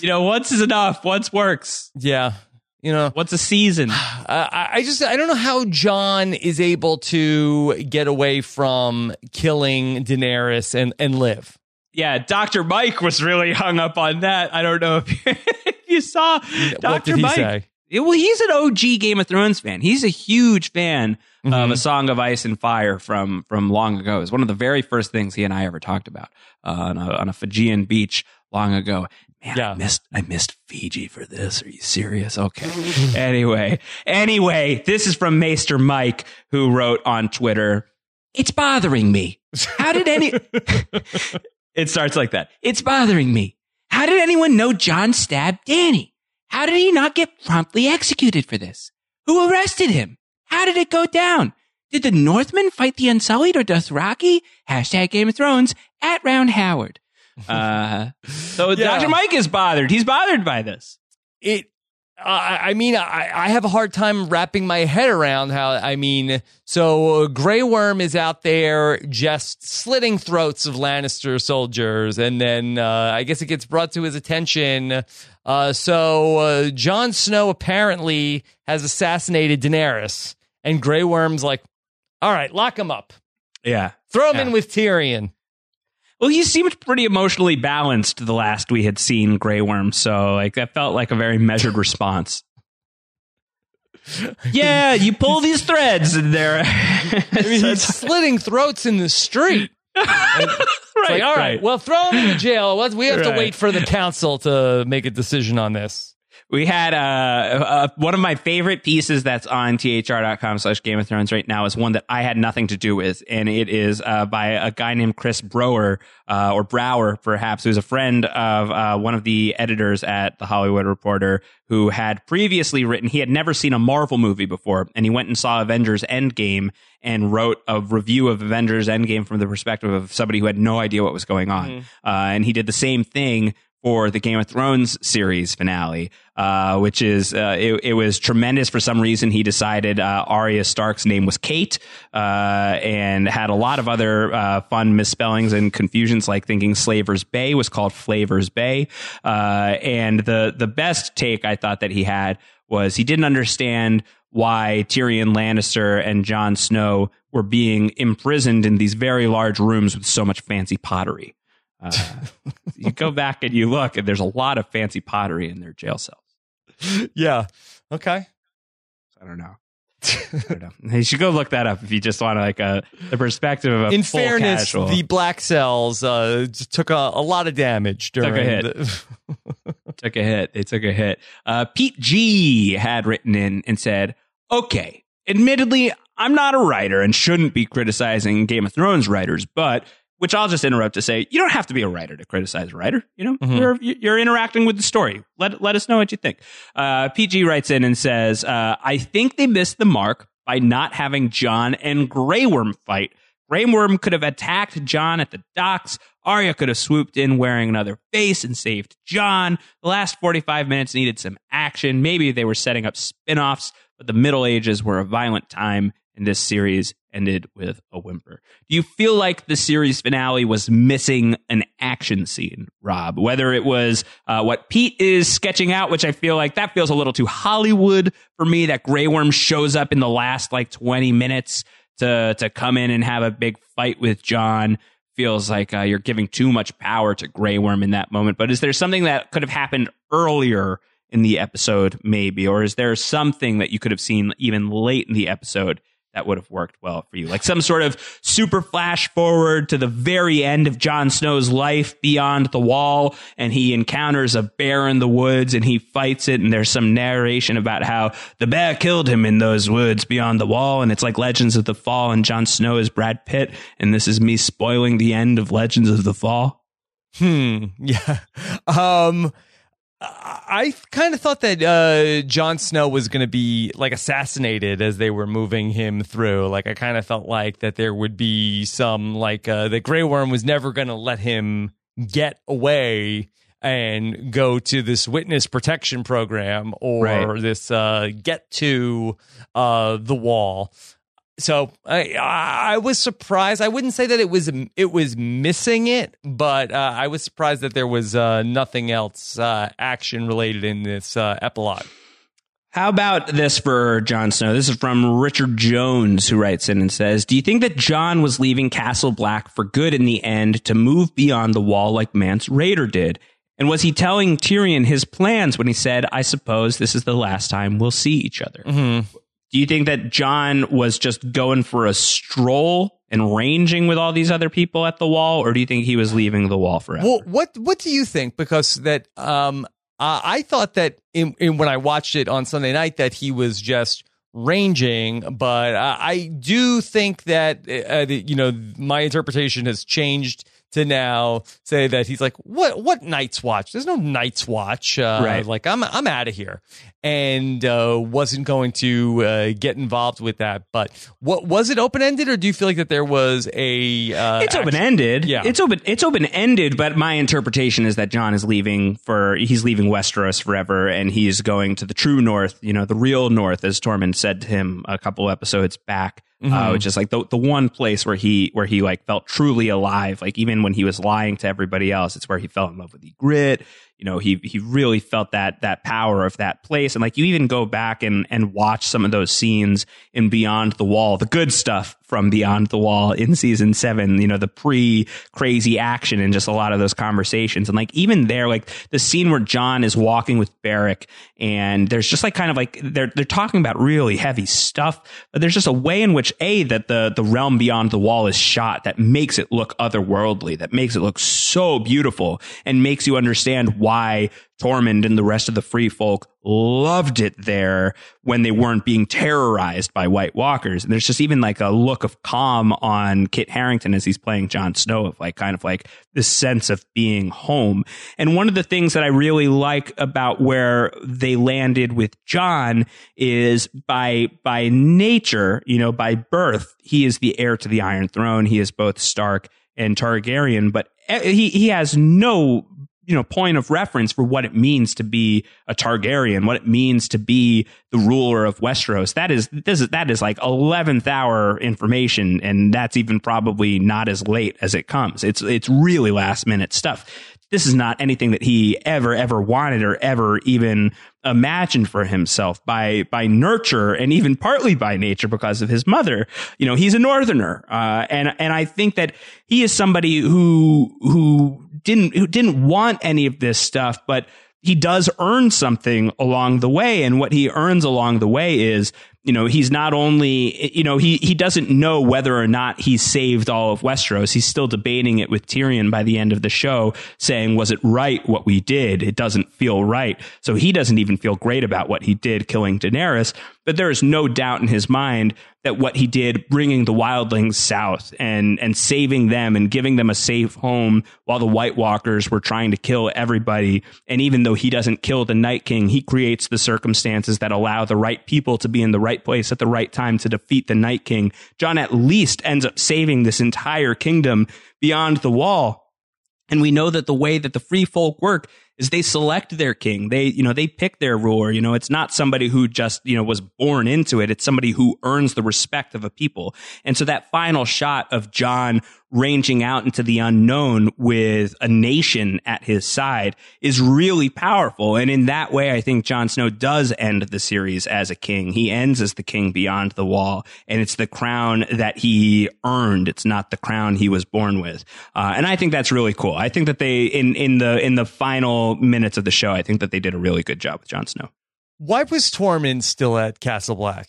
You know, once is enough. Once works. Yeah. You know, What's a season? uh, I I just I don't know how Jon is able to get away from killing Daenerys and and live. Yeah, Dr. Mike was really hung up on that. I don't know if you saw what Dr. Mike. say? Well, he's an OG Game of Thrones fan. He's a huge fan of Mhm. A Song of Ice and Fire from from long ago. It's one of the very first things he and I ever talked about uh, on, a, on a Fijian beach long ago. Man, Yeah. I missed I missed Fiji for this. Are you serious? Okay. anyway, anyway, this is from Maester Mike who wrote on Twitter. It's bothering me. How did any? it starts like that. It's bothering me. How did anyone know Jon stabbed Dany? How did he not get promptly executed for this? Who arrested him? How did it go down? Did the Northmen fight the Unsullied or Dothraki? Hashtag Game of Thrones at Round Howard. Uh, so Yeah. Dr. Mike is bothered. He's bothered by this. it I I mean, I, I have a hard time wrapping my head around how. I mean, so uh, Grey Worm is out there just slitting throats of Lannister soldiers, and then uh, I guess it gets brought to his attention. Uh, so uh, Jon Snow apparently has assassinated Daenerys, and Grey Worm's like, "All right, lock him up, Yeah. throw him Yeah. in with Tyrion." Well, he seemed pretty emotionally balanced the last we had seen Grey Worm, so like that felt like a very measured response. yeah, you pull these threads and they're I mean, he's slitting throats in the street. It's like, all right, well, throw him in jail. We have to wait for the council to make a decision on this. We had uh, uh, one of my favorite pieces that's on thr.com slash game of thrones right now is one that i had nothing to do with. And it is uh, by a guy named chris brower uh, or brower perhaps who's a friend of uh, one of the editors at the hollywood reporter who had previously written he had never seen a marvel movie before and he went and saw avengers endgame and wrote a review of avengers endgame from the perspective of somebody who had no idea what was going on. Uh, and he did the same thing for the Game of Thrones series finale, uh, which is uh, it, it was tremendous. For some reason, he decided uh, Arya Stark's name was Kate, uh, and had a lot of other uh, fun misspellings and confusions, like thinking Slaver's Bay was called Flavors Bay. Uh, and the the best take I thought that he had was he didn't understand why Tyrion Lannister and Jon Snow were being imprisoned in these very large rooms with so much fancy pottery. Uh, you go back and you look, and there's a lot of fancy pottery in their jail cells. Yeah. Okay. I don't know. I don't know. You should go look that up if you just want like a the perspective of a In full fairness, casual. the black cells uh, took a, a lot of damage during Took a hit. the- took a hit. They took a hit. Uh, Pete G had written in and said, "Okay, admittedly, I'm not a writer and shouldn't be criticizing Game of Thrones writers, but." Which I'll just interrupt to say, you don't have to be a writer to criticize a writer. You know, Mhm. you're you're interacting with the story. Let let us know what you think. Uh, PG writes in and says, uh, "I think they missed the mark by not having Jon and Grey Worm fight. Grey Worm could have attacked Jon at the docks. Arya could have swooped in wearing another face and saved Jon. The last 45 minutes needed some action. Maybe they were setting up spin offs, but the Middle Ages were a violent time, in this series ended with a whimper. Do you feel like the series finale was missing an action scene, Rob? Whether it was uh, what Pete is sketching out, which I feel like that feels a little too Hollywood for me, that Grey Worm shows up in the last like 20 minutes to to come in and have a big fight with Jon feels like uh, you're giving too much power to Grey Worm in that moment. But is there something that could have happened earlier in the episode, maybe, or is there something that you could have seen even late in the episode? That would have worked well for you, like some sort of super flash forward to the very end of Jon Snow's life beyond the wall, and he encounters a bear in the woods, and he fights it, and there's some narration about how the bear killed him in those woods beyond the wall, and it's like Legends of the Fall, and Jon Snow is Brad Pitt, and this is me spoiling the end of Legends of the Fall. Hmm. Yeah. Um. I kind of thought that uh, Jon Snow was going to be like assassinated as they were moving him through. Like I kind of felt like that there would be some like uh, the Grey Worm was never going to let him get away and go to this witness protection program or Right. this uh, get to uh, the wall. So I I was surprised. I wouldn't say that it was it was missing it, but uh, I was surprised that there was uh, nothing else uh, action related in this uh, epilogue. How about this for Jon Snow? This is from Richard Jones, who writes in and says, Do you think that Jon was leaving Castle Black for good in the end to move beyond the wall like Mance Rayder did? And was he telling Tyrion his plans when he said, I suppose this is the last time we'll see each other? Mm-hmm. Do you think that Jon was just going for a stroll and ranging with all these other people at the wall, or do you think he was leaving the wall forever? Well, what what do you think? Because that um, uh, I thought that in, in, when I watched it on Sunday night that he was just ranging, but I, do think that uh, the, you know my interpretation has changed to now say that he's like, what what Night's Watch? There's no Night's Watch. Uh, Right. Like I'm I'm out of here, and uh, wasn't going to uh, get involved with that. But what was it open ended, or do you feel like that there was a? Uh, it's open ended. Yeah. it's open. It's open ended. But my interpretation is that Jon is leaving for he's leaving Westeros forever, and he's going to the true North. You know, the real North, as Tormund said to him a couple episodes back. Uh, Mhm. which is like the the one place where he where he like felt truly alive. Like even when he was lying to everybody else, it's where he fell in love with the grit. You know, he he really felt that that power of that place. And like you even go back and and watch some of those scenes in Beyond the Wall, the good stuff from Beyond the Wall in season seven. You know, the pre crazy action and just a lot of those conversations. And like even there, like the scene where Jon is walking with Beric, and there's just like kind of like they're they're talking about really heavy stuff, but there's just a way in which a that the the realm beyond the wall is shot that makes it look otherworldly, that makes it look so beautiful, and makes you understand why Tormund and the rest of the free folk loved it there when they weren't being terrorized by White Walkers. And there's just even like a look of calm on Kit Harington as he's playing Jon Snow of like kind of like this sense of being home. And one of the things that I really like about where they landed with Jon is by by nature, you know, by birth, he is the heir to the Iron Throne. He is both Stark and Targaryen, but e- he he has no you know point of reference for what it means to be a Targaryen, what it means to be the ruler of Westeros. That is this is that is like eleventh hour information, and that's even probably not as late as it comes. It's it's really last minute stuff. This is not anything that he ever ever wanted or ever even imagined for himself by by nurture and even partly by nature because of his mother. You know, he's a northerner, uh, and and I think that he is somebody who who didn't who didn't want any of this stuff, but he does earn something along the way, and what he earns along the way is. You know, he's not only, you know, he, he doesn't know whether or not he saved all of Westeros. He's still debating it with Tyrion by the end of the show, saying, was it right what we did? It doesn't feel right. So he doesn't even feel great about what he did killing Daenerys. But there is no doubt in his mind that what he did, bringing the wildlings south and, and saving them and giving them a safe home while the White Walkers were trying to kill everybody. And even though he doesn't kill the Night King, he creates the circumstances that allow the right people to be in the right place at the right time to defeat the Night King. Jon at least ends up saving this entire kingdom beyond the wall. And we know that the way that the free folk work is they select their king. They, you know, they pick their ruler. You know, it's not somebody who just, you know, was born into it. It's somebody who earns the respect of a people. And so that final shot of Jon ranging out into the unknown with a nation at his side is really powerful. And in that way, I think Jon Snow does end the series as a king. He ends as the king beyond the wall, and it's the crown that he earned. It's not the crown he was born with. Uh, and I think that's really cool. I think that they in in the in the final minutes of the show, I think that they did a really good job with Jon Snow. Why was Tormund still at Castle Black?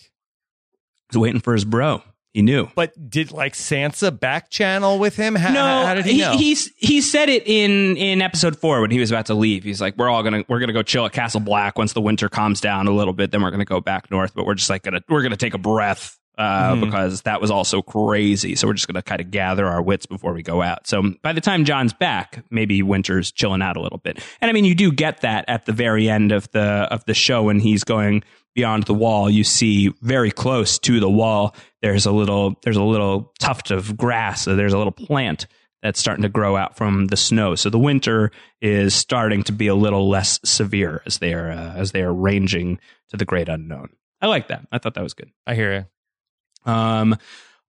He's waiting for his bro. He knew. But did like Sansa back channel with him? How, no, how, how did he, know? he's he said it in in episode four when he was about to leave. He's like, "We're all gonna we're gonna go chill at Castle Black once the winter calms down a little bit. Then we're gonna go back north. But we're just like gonna we're gonna take a breath." Uh, Mhm. Because that was also crazy. So we're just going to kind of gather our wits before we go out. So by the time Jon's back, maybe Winter's chilling out a little bit. And I mean, you do get that at the very end of the of the show when he's going beyond the wall. You see very close to the wall. There's a little there's a little tuft of grass. So there's a little plant that's starting to grow out from the snow. So the winter is starting to be a little less severe as they are uh, as they are ranging to the great unknown. I like that. I thought that was good. I hear you. Um,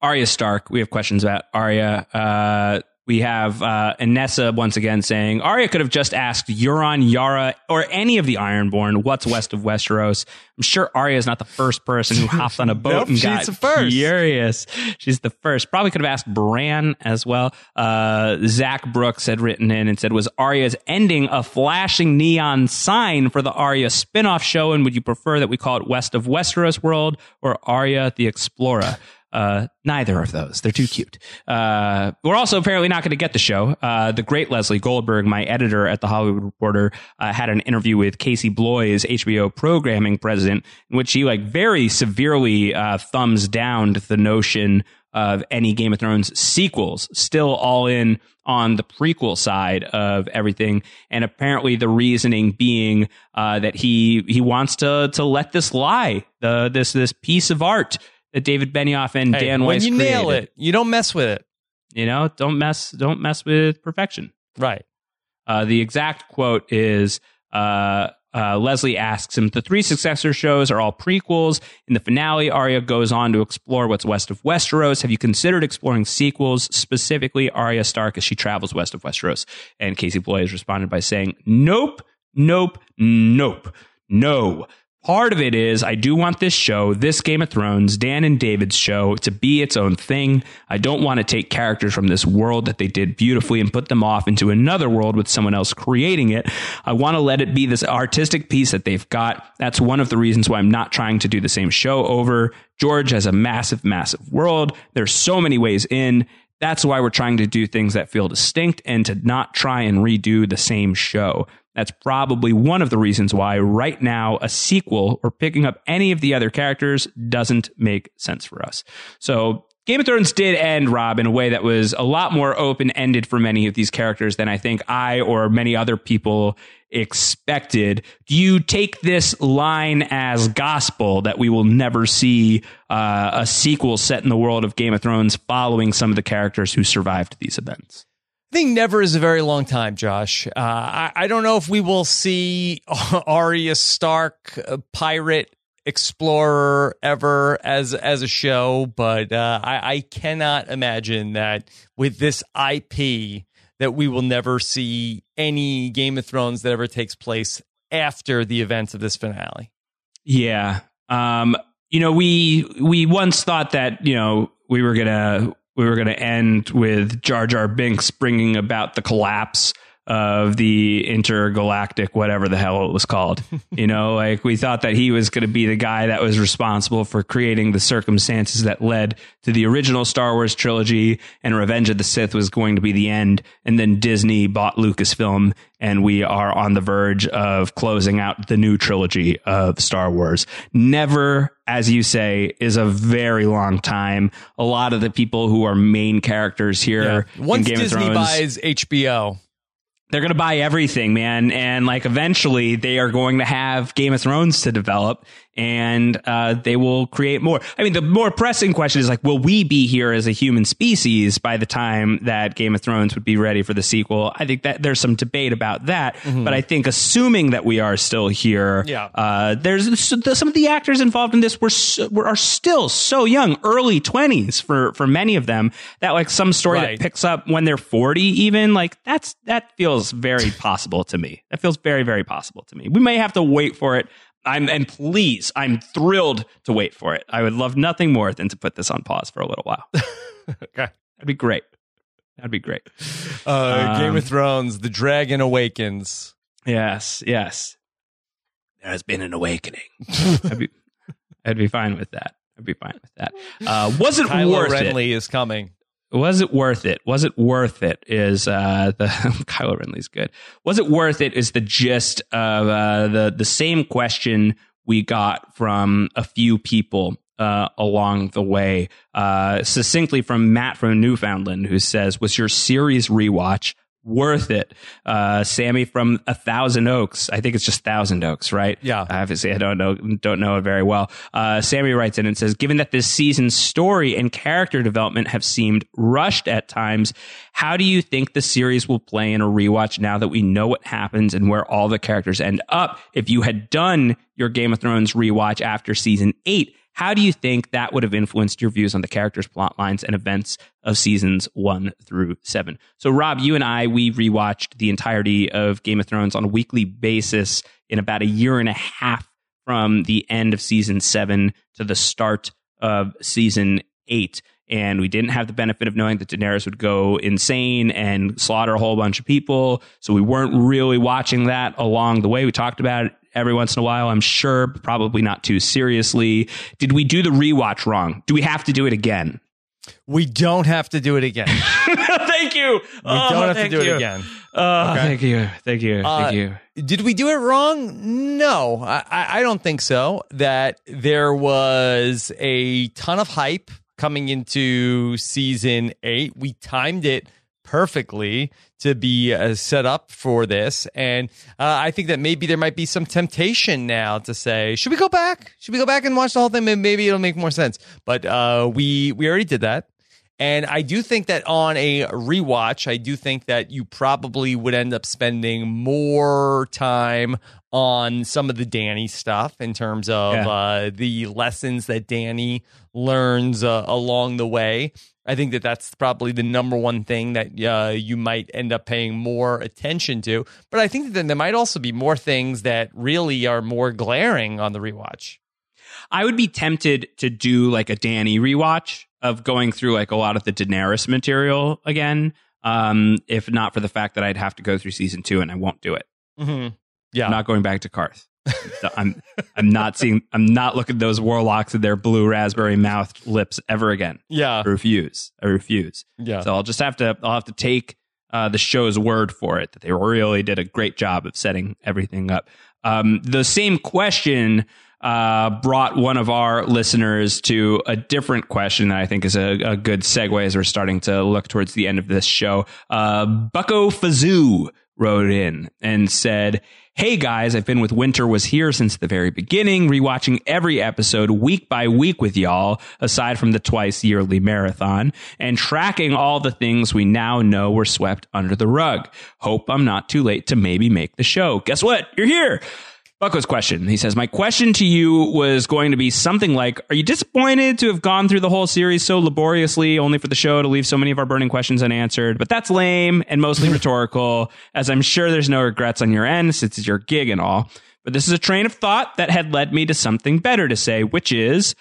Arya Stark. We have questions about Arya. Uh, We have uh, Inessa once again saying Arya could have just asked Euron, Yara, or any of the Ironborn what's west of Westeros. I'm sure Arya is not the first person who hopped on a boat Nope, and she's got the first. furious. She's the first. Probably could have asked Bran as well. Uh, Zach Brooks had written in and said, "Was Arya's ending a flashing neon sign for the Arya spin-off show? And would you prefer that we call it West of Westeros World or Arya the Explorer?" Uh, neither of those. They're too cute. Uh, we're also apparently not going to get the show. Uh, the great Leslie Goldberg, my editor at the Hollywood Reporter, uh, had an interview with Casey Bloys, HBO programming president, in which he like very severely uh, thumbs down the notion of any Game of Thrones sequels. Still all in on the prequel side of everything, and apparently the reasoning being uh, that he he wants to to let this lie, the this this piece of art that David Benioff and Hey, Dan when Weiss you nail created. it, you don't mess with it. You know, don't mess don't mess with perfection. Right. Uh, the exact quote is uh, uh, Leslie asks him, The three successor shows are all prequels. In the finale, Arya goes on to explore what's west of Westeros. Have you considered exploring sequels, specifically Arya Stark as she travels west of Westeros? And Casey Bloys responded by saying, Nope, nope, nope, no. Part of it is I do want this show, this Game of Thrones, Dan and David's show, to be its own thing. I don't want to take characters from this world that they did beautifully and put them off into another world with someone else creating it. I want to let it be this artistic piece that they've got. That's one of the reasons why I'm not trying to do the same show over. George has a massive, massive world. There's so many ways in. That's why we're trying to do things that feel distinct and to not try and redo the same show. That's probably one of the reasons why right now a sequel or picking up any of the other characters doesn't make sense for us. So Game of Thrones did end, Rob, in a way that was a lot more open ended for many of these characters than I think I or many other people expected. Do you take this line as gospel that we will never see uh, a sequel set in the world of Game of Thrones following some of the characters who survived these events? Think never is a very long time, Josh. Uh, I, I don't know if we will see Arya Stark, uh, pirate explorer, ever as as a show, but uh, I, I cannot imagine that with this IP that we will never see any Game of Thrones that ever takes place after the events of this finale. Yeah. Um, you know, we we once thought that, you know, we were to we were going to end with Jar Jar Binks bringing about the collapse of the intergalactic whatever the hell it was called. you know, like we thought that he was going to be the guy that was responsible for creating the circumstances that led to the original Star Wars trilogy and Revenge of the Sith was going to be the end and then Disney bought Lucasfilm and we are on the verge of closing out the new trilogy of Star Wars. Never as you say, is a very long time. A lot of the people who are main characters here in Once Game Disney of Thrones, buys HBO, they're going to buy everything, man. And like eventually they are going to have Game of Thrones to develop and uh, they will create more. I mean, the more pressing question is like, will we be here as a human species by the time that Game of Thrones would be ready for the sequel? I think that there's some debate about that. But I think assuming that we are still here, Yeah. uh, there's some of the actors involved in this were, were are still so young, early 20s for, for many of them that like some story Right. that picks up when they're 40 even like that's that feels very possible to me that feels very very possible to me we may have to wait for it i'm and please i'm thrilled to wait for it. I would love nothing more than to put this on pause for a little while. Okay. that'd be great. That'd be great. Uh, Game Um, of Thrones, The Dragon Awakens. yes yes. There has been an awakening. I'd be i'd be fine with that. I'd be fine with that. Uh was it Kylo worth it? Renly is coming. Was it worth it? Was it worth it? Is uh, the Kylo Renly's good? Was it worth it? Is the gist of uh, the the same question we got from a few people uh, along the way, uh, succinctly from Matt from Newfoundland, who says, "Was your series rewatch worth it?" Uh, Sammy from A Thousand Oaks, I think it's just Thousand Oaks, right? Yeah. I have to say I don't know don't know it very well. Uh, Sammy writes in and says, given that this season's story and character development have seemed rushed at times, how do you think the series will play in a rewatch now that we know what happens and where all the characters end up? If you had done your Game of Thrones rewatch after season eight, How do you think that would have influenced your views on the characters, plot lines, and events of seasons one through seven? So, Rob, you and I, we rewatched the entirety of Game of Thrones on a weekly basis in about a year and a half from the end of season seven to the start of season eight. And we didn't have the benefit of knowing that Daenerys would go insane and slaughter a whole bunch of people. So we weren't really watching that along the way. We talked about it every once in a while, I'm sure, probably not too seriously. Did we do the rewatch wrong? Do we have to do it again? We don't have to do it again. thank you. We oh, don't have to do you. it again. Oh, okay. thank you. Thank you. Uh, thank you. Did we do it wrong? No, I, I don't think so. That there was a ton of hype coming into season eight. We timed it perfectly to be uh, set up for this. And uh, I think that maybe there might be some temptation now to say, should we go back? Should we go back and watch the whole thing? Maybe it'll make more sense. But uh, we we already did that. And I do think that on a rewatch, I do think that you probably would end up spending more time on some of the Dany stuff in terms of yeah. uh, the lessons that Dany learns uh, along the way. I think that that's probably the number one thing that uh, you might end up paying more attention to. But I think that there might also be more things that really are more glaring on the rewatch. I would be tempted to do like a Dany rewatch of going through like a lot of the Daenerys material again. Um, if not for the fact that I'd have to go through season two and I won't do it. Mm-hmm. Yeah, I'm not going back to Qarth. I'm I'm not seeing I'm not looking at those warlocks with their blue raspberry mouthed lips ever again. Yeah, I refuse. I refuse. Yeah. So I'll just have to I'll have to take uh, the show's word for it that they really did a great job of setting everything up. Um, the same question uh, brought one of our listeners to a different question that I think is a, a, good segue as we're starting to look towards the end of this show. Uh, Bucko Fazoo wrote in and said, Hey guys, I've been with Winter Was Here since the very beginning, rewatching every episode week by week with y'all, aside from the twice yearly marathon, and tracking all the things we now know were swept under the rug. Hope I'm not too late to maybe make the show. Guess what? You're here. Bucko's question. He says, My question to you was going to be something like Are you disappointed to have gone through the whole series so laboriously, only for the show to leave so many of our burning questions unanswered? But that's lame and mostly rhetorical, as I'm sure there's no regrets on your end since it's your gig and all. But this is a train of thought that had led me to something better to say, which is,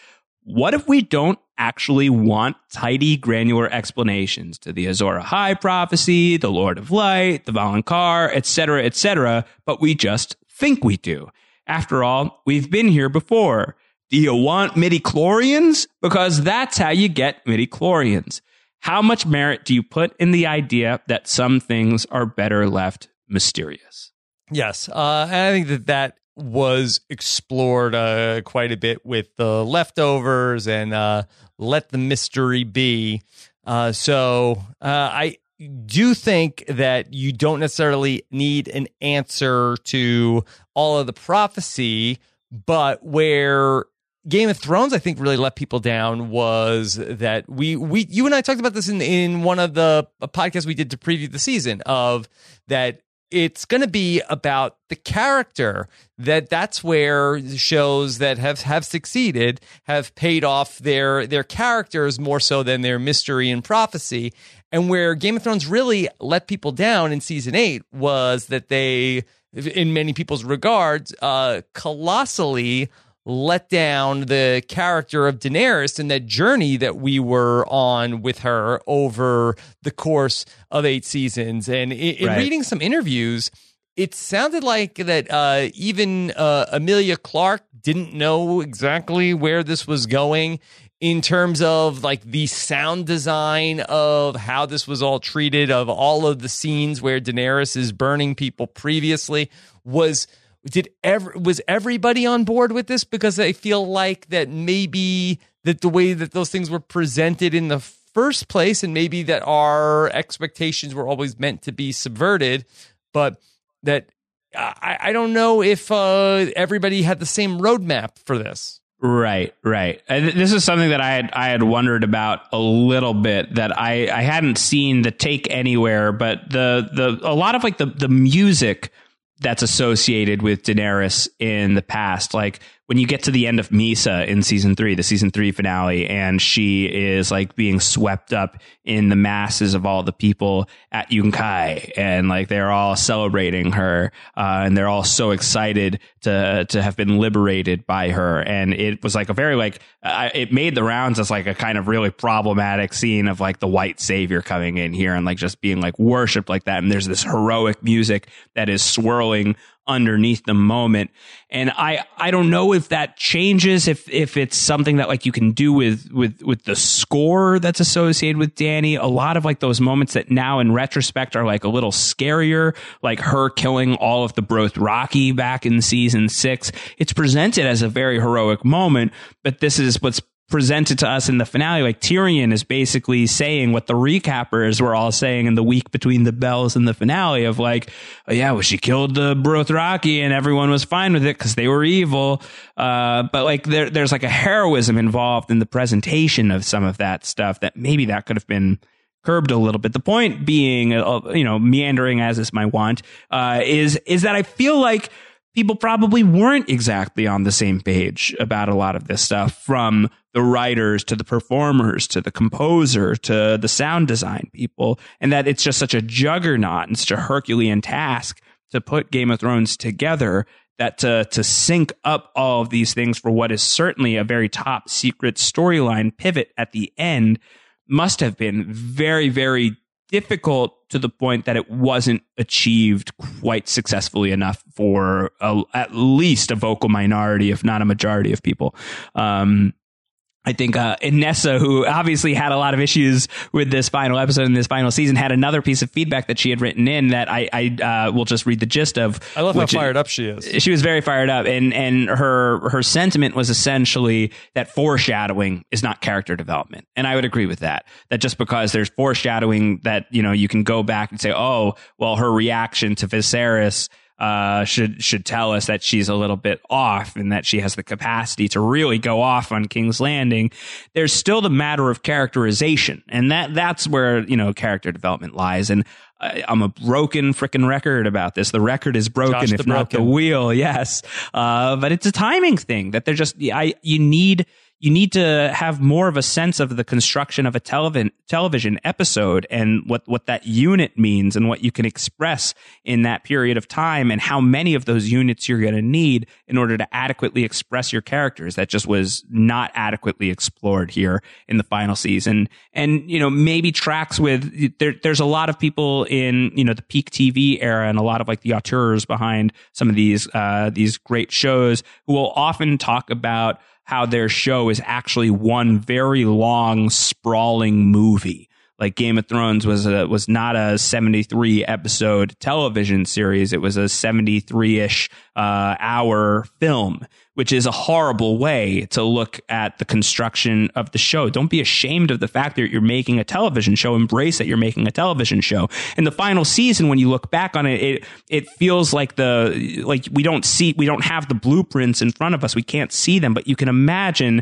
what if we don't actually want tidy, granular explanations to the Azor Ahai prophecy, the Lord of Light, the Valonqar, etc., etc., but we just think we do. After all, we've been here before. Do you want midi-chlorians? Because that's how you get midi-chlorians. How much merit do you put in the idea that some things are better left mysterious? Yes, uh, and I think that that was explored uh, quite a bit with the leftovers and uh, let the mystery be. Uh, so uh, I do think that you don't necessarily need an answer to all of the prophecy, but where Game of Thrones, I think, really let people down was that we we you and I talked about this in in one of the podcasts we did to preview the season of that it's going to be about the character that that's where shows that have have succeeded have paid off their their characters more so than their mystery and prophecy and where Game of Thrones really let people down in season 8 was that they in many people's regards uh colossally let down the character of Daenerys and that journey that we were on with her over the course of eight seasons. And in, right. reading some interviews, it sounded like that uh, even uh, Emilia Clarke didn't know exactly where this was going in terms of like the sound design of how this was all treated, of all of the scenes where Daenerys is burning people previously was did ever was everybody on board with this? Because I feel like that maybe that the way that those things were presented in the first place and maybe that our expectations were always meant to be subverted but that I, I don't know if uh, everybody had the same roadmap for this Right, right. Uh, this is something that I had I had wondered about a little bit that I I hadn't seen the take anywhere, but the the a lot of like the the music that's associated with Daenerys in the past. Like when you get to the end of Mhysa in season three, the season three finale, and she is like being swept up in the masses of all the people at Yunkai, and like they're all celebrating her, uh, and they're all so excited to to have been liberated by her, and it was like a very like it made the rounds as like a kind of really problematic scene of like the white savior coming in here and like just being like worshipped like that, and there's this heroic music that is swirling underneath the moment. And I, I don't know if that changes, if, if it's something that like you can do with, with, with the score that's associated with Dany. A lot of like those moments that now in retrospect are like a little scarier, like her killing all of the Dothraki back in season six. It's presented as a very heroic moment, but this is what's presented to us in the finale, like Tyrion is basically saying what the recappers were all saying in the week between the bells and the finale of like, oh, yeah, well, she killed the Dothraki and everyone was fine with it because they were evil. Uh, but like there, there's like a heroism involved in the presentation of some of that stuff that maybe that could have been curbed a little bit. The point being, uh, you know, meandering as is my want, uh, is, is that I feel like people probably weren't exactly on the same page about a lot of this stuff from the writers to the performers to the composer to the sound design people and that it's just such a juggernaut and such a herculean task to put game of thrones together that to to sync up all of these things for what is certainly a very top secret storyline pivot at the end must have been very very difficult to the point that it wasn't achieved quite successfully enough for a, at least a vocal minority, if not a majority of people. Um, I think uh, Inessa, who obviously had a lot of issues with this final episode and this final season, had another piece of feedback that she had written in that I, I uh, will just read the gist of. I love how fired up she is. She was very fired up, and and her her sentiment was essentially that foreshadowing is not character development, and I would agree with that. That just because there's foreshadowing, that you know you can go back and say, oh, well, her reaction to Viserys uh, should should tell us that she's a little bit off and that she has the capacity to really go off on King's Landing. There's still the matter of characterization, and that that's where you know character development lies. And I, am a broken freaking record about this. The record is broken, Josh if not the wheel. Yes, uh, but it's a timing thing that they're just. I you need you need to have more of a sense of the construction of a television television episode and what what that unit means and what you can express in that period of time and how many of those units you're going to need in order to adequately express your characters. That just was not adequately explored here in the final season. And you know maybe tracks with there, there's a lot of people in you know the peak TV era and a lot of like the auteurs behind some of these uh, these great shows who will often talk about how their show is actually one very long, sprawling movie. Like Game of Thrones was a, was not a 73 episode television series. It was a 73 ish, uh, hour film which is a horrible way to look at the construction of the show. Don't be ashamed of the fact that you're making a television show. Embrace that you're making a television show. In the final season, when you look back on it, it it feels like the like we don't see we don't have the blueprints in front of us. We can't see them, but you can imagine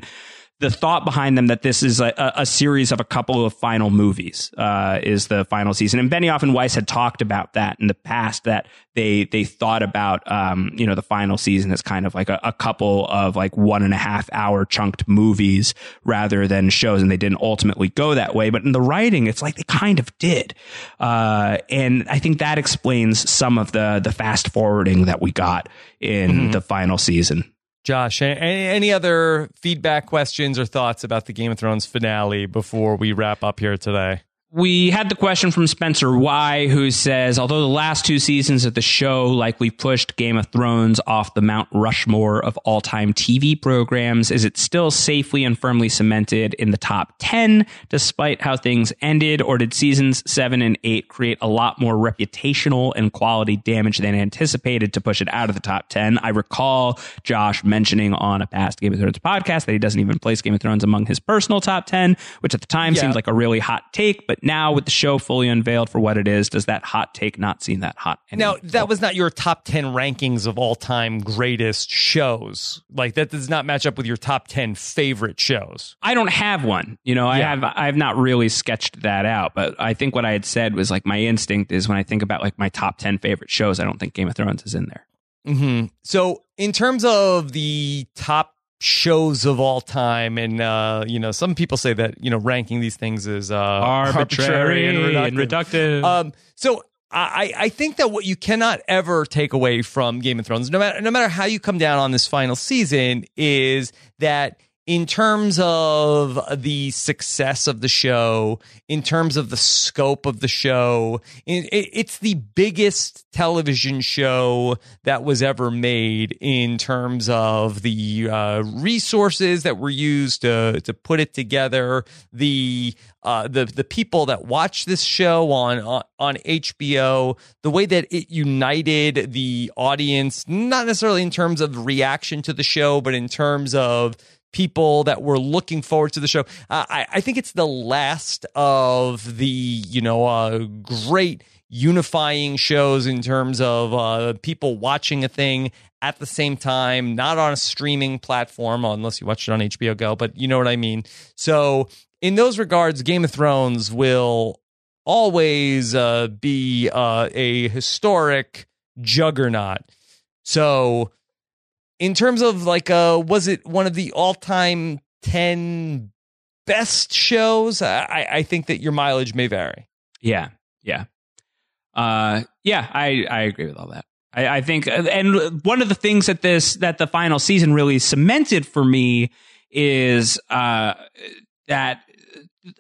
the thought behind them that this is a, a series of a couple of final movies uh, is the final season. And Benioff and Weiss had talked about that in the past that they they thought about um, you know the final season as kind of like a, a, couple of like one and a half hour chunked movies rather than shows, and they didn't ultimately go that way. But in the writing, it's like they kind of did, uh, and I think that explains some of the the fast forwarding that we got in mm-hmm. the final season. Josh, any, any other feedback, questions, or thoughts about the Game of Thrones finale before we wrap up here today? We had the question from Spencer Y, who says, although the last two seasons of the show likely pushed Game of Thrones off the Mount Rushmore of all time TV programs, is it still safely and firmly cemented in the top 10 despite how things ended? Or did seasons seven and eight create a lot more reputational and quality damage than anticipated to push it out of the top 10? I recall Josh mentioning on a past Game of Thrones podcast that he doesn't even place Game of Thrones among his personal top 10, which at the time yeah. seemed like a really hot take, but now with the show fully unveiled for what it is, does that hot take not seem that hot? Anymore? Now, that was not your top 10 rankings of all time greatest shows. Like that does not match up with your top 10 favorite shows. I don't have one. You know, I yeah. have I have not really sketched that out, but I think what I had said was like my instinct is when I think about like my top 10 favorite shows, I don't think Game of Thrones is in there. Mm-hmm. So, in terms of the top shows of all time, and uh, you know, some people say that you know ranking these things is uh, arbitrary, arbitrary, and reductive. And reductive. Um, so, I, I think that what you cannot ever take away from Game of Thrones, no matter no matter how you come down on this final season, is that in terms of the success of the show, in terms of the scope of the show, it's the biggest television show that was ever made in terms of the uh, resources that were used to to put it together, the uh, the the people that watch this show on, on on HBO, the way that it united the audience, not necessarily in terms of reaction to the show, but in terms of people that were looking forward to the show. Uh, I, I, think it's the last of the, you know, uh, great unifying shows in terms of uh, people watching a thing at the same time, not on a streaming platform, unless you watch it on HBO Go, but you know what I mean. So, in those regards, Game of Thrones will always uh, be uh, a historic juggernaut. So, in terms of like uh was it one of the all-time 10 best shows? I i think that your mileage may vary. Yeah yeah. Uh yeah i i agree with all that. I, I think and one of the things that this that the final season really cemented for me is uh that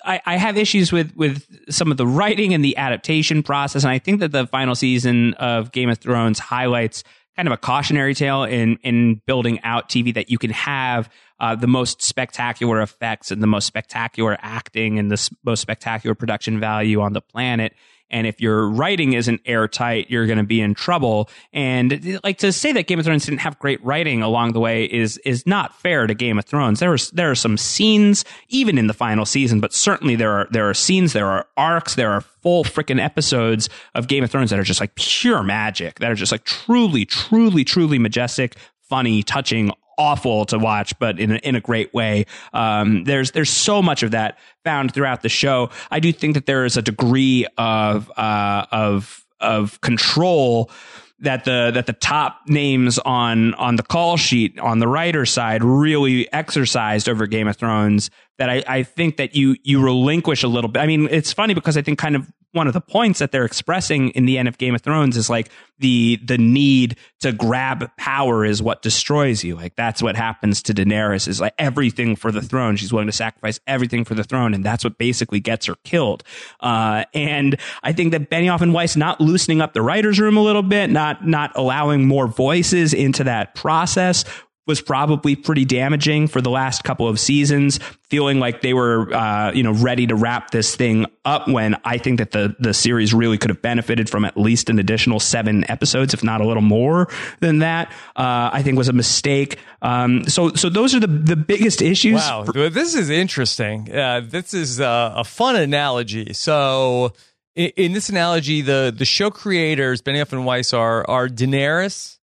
I, I have issues with with some of the writing and the adaptation process, and I think that the final season of Game of Thrones highlights kind of a cautionary tale in in building out TV that you can have uh, the most spectacular effects and the most spectacular acting and the most spectacular production value on the planet. And if your writing isn't airtight, you're going to be in trouble. And like to say that Game of Thrones didn't have great writing along the way is is not fair to Game of Thrones. There are there are some scenes even in the final season, but certainly there are there are scenes, there are arcs, there are full freaking episodes of Game of Thrones that are just like pure magic, that are just like truly, truly, truly majestic, funny, touching, awful to watch, but in a, in a great way. Um, there's there's so much of that found throughout the show. I do think that there is a degree of uh, of of control that the that the top names on on the call sheet on the writer side really exercised over Game of Thrones that I, I think that you you relinquish a little bit. I mean, it's funny because I think kind of one of the points that they're expressing in the end of Game of Thrones is like the the need to grab power is what destroys you. Like that's what happens to Daenerys is like everything for the throne. She's willing to sacrifice everything for the throne, and that's what basically gets her killed. Uh, and I think that Benioff and Weiss not loosening up the writers' room a little bit, not not allowing more voices into that process was probably pretty damaging for the last couple of seasons, feeling like they were, uh, you know, ready to wrap this thing up when I think that the, the series really could have benefited from at least an additional seven episodes, if not a little more than that, uh, I think was a mistake. Um, so, so those are the, the biggest issues. Wow. For- this is interesting. Uh, this is uh, a fun analogy. So, in, in, this analogy, the, the show creators, Benioff and Weiss, are, are Daenerys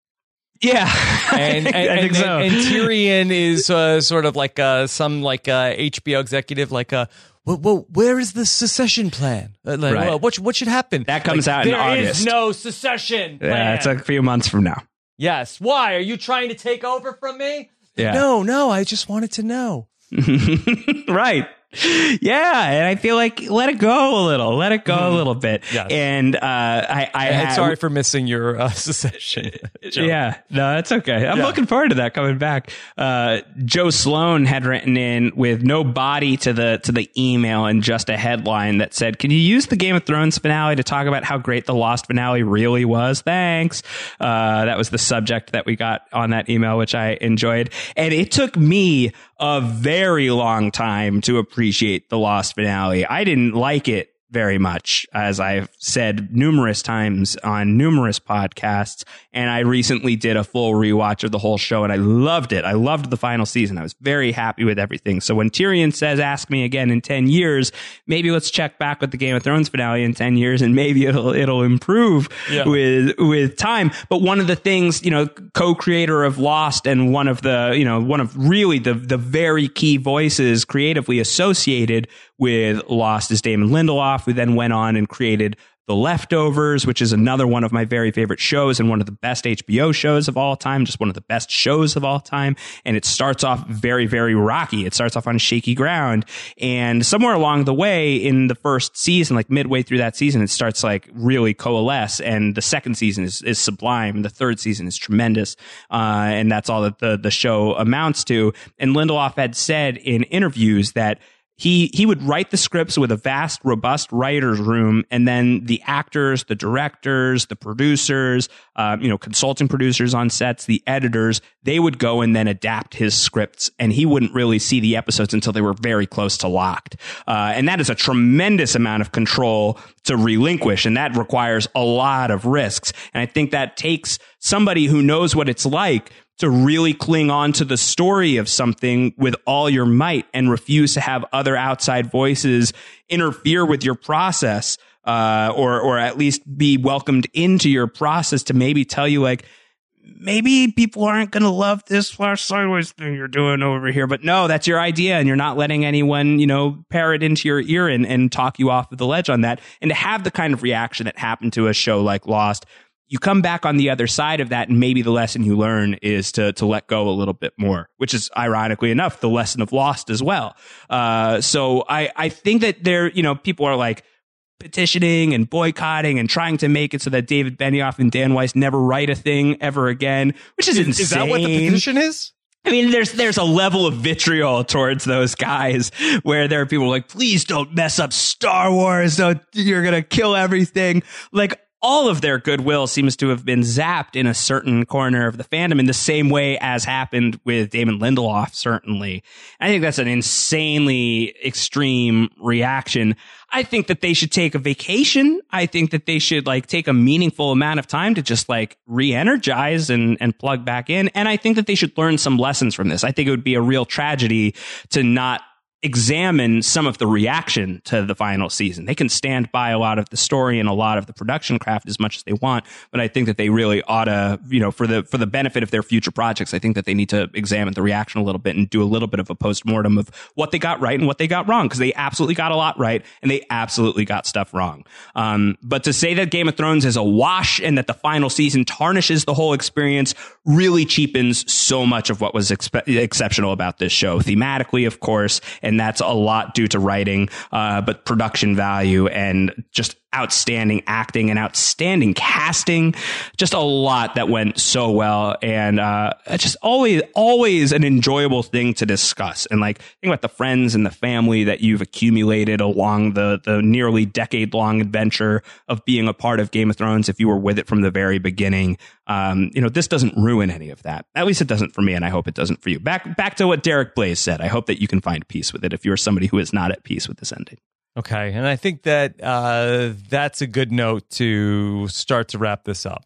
yeah, and, and, I think and, so. and, Tyrion is uh, sort of like uh, some like uh, HBO executive, like uh, well, well, where is the secession plan? Uh, like, right. well, what what should happen? That comes like, out in August. There is no secession. Plan. Yeah, it's a few months from now. Yes. Why are you trying to take over from me? Yeah. No, no. I just wanted to know. right yeah, and I feel like let it go a little, let it go a mm-hmm. little bit. Yes. And uh, I, I had, sorry for missing your uh, secession. yeah, no, that's okay. I'm yeah. looking forward to that coming back. Uh, Joe Sloan had written in with no body to the to the email and just a headline that said, "Can you use the Game of Thrones finale to talk about how great the Lost finale really was?" Thanks. Uh, that was the subject that we got on that email, which I enjoyed, and it took me a very long time to appreciate the Lost finale. I didn't like it very much, as I've said numerous times on numerous podcasts. And I recently did a full rewatch of the whole show and I loved it. I loved the final season. I was very happy with everything. So when Tyrion says, ask me again in 10 years, maybe let's check back with the Game of Thrones finale in 10 years and maybe it'll, it'll improve yeah. with, with time. But one of the things, you know, co-creator of Lost and one of the, you know, one of really the, the very key voices creatively associated with Lost is Damon Lindelof, who then went on and created The Leftovers, which is another one of my very favorite shows and one of the best HBO shows of all time, just one of the best shows of all time. And it starts off very, very rocky. It starts off on shaky ground. And somewhere along the way in the first season, like midway through that season, it starts like really coalesce. And the second season is, is sublime. The third season is tremendous. Uh, and that's all that the, the show amounts to. And Lindelof had said in interviews that he he would write the scripts with a vast robust writers room and then the actors the directors the producers uh, you know consulting producers on sets the editors they would go and then adapt his scripts and he wouldn't really see the episodes until they were very close to locked. Uh, and that is a tremendous amount of control to relinquish and that requires a lot of risks. And i think that takes somebody who knows what it's like to really cling on to the story of something with all your might and refuse to have other outside voices interfere with your process, uh, or, or at least be welcomed into your process to maybe tell you like, maybe people aren't going to love this flash sideways thing you're doing over here. But no, that's your idea. And you're not letting anyone, you know, parrot into your ear and, and talk you off of the ledge on that. And to have the kind of reaction that happened to a show like Lost, you come back on the other side of that and maybe the lesson you learn is to to let go a little bit more which is ironically enough the lesson of lost as well uh, so i i think that there you know people are like petitioning and boycotting and trying to make it so that David Benioff and Dan Weiss never write a thing ever again, which is, is insane. Is that what the petition is? I mean, there's there's a level of vitriol towards those guys where there are people like, please don't mess up Star Wars. Don't, you're gonna kill everything. Like all of their goodwill seems to have been zapped in a certain corner of the fandom in the same way as happened with Damon Lindelof, certainly. I think that's an insanely extreme reaction. I think that they should take a vacation. I think that they should like take a meaningful amount of time to just like re-energize and, and plug back in. And I think that they should learn some lessons from this. I think it would be a real tragedy to not examine some of the reaction to the final season. They can stand by a lot of the story and a lot of the production craft as much as they want, but I think that they really ought to, you know, for the for the benefit of their future projects, I think that they need to examine the reaction a little bit and do a little bit of a postmortem of what they got right and what they got wrong because they absolutely got a lot right and they absolutely got stuff wrong. Um, but to say that Game of Thrones is a wash and that the final season tarnishes the whole experience really cheapens so much of what was expe- exceptional about this show thematically, of course and that's a lot due to writing, uh, but production value and just outstanding acting and outstanding casting. Just a lot that went so well. And, uh, just always, always an enjoyable thing to discuss. And like, think about the friends and the family that you've accumulated along the, the nearly decade long adventure of being a part of Game of Thrones. If you were with it from the very beginning, um, you know, this doesn't ruin any of that. At least it doesn't for me. And I hope it doesn't for you. Back, back to what Derek Blaze said. I hope that you can find peace with it if you're somebody who is not at peace with this ending. Okay, and I think that uh, that's a good note to start to wrap this up.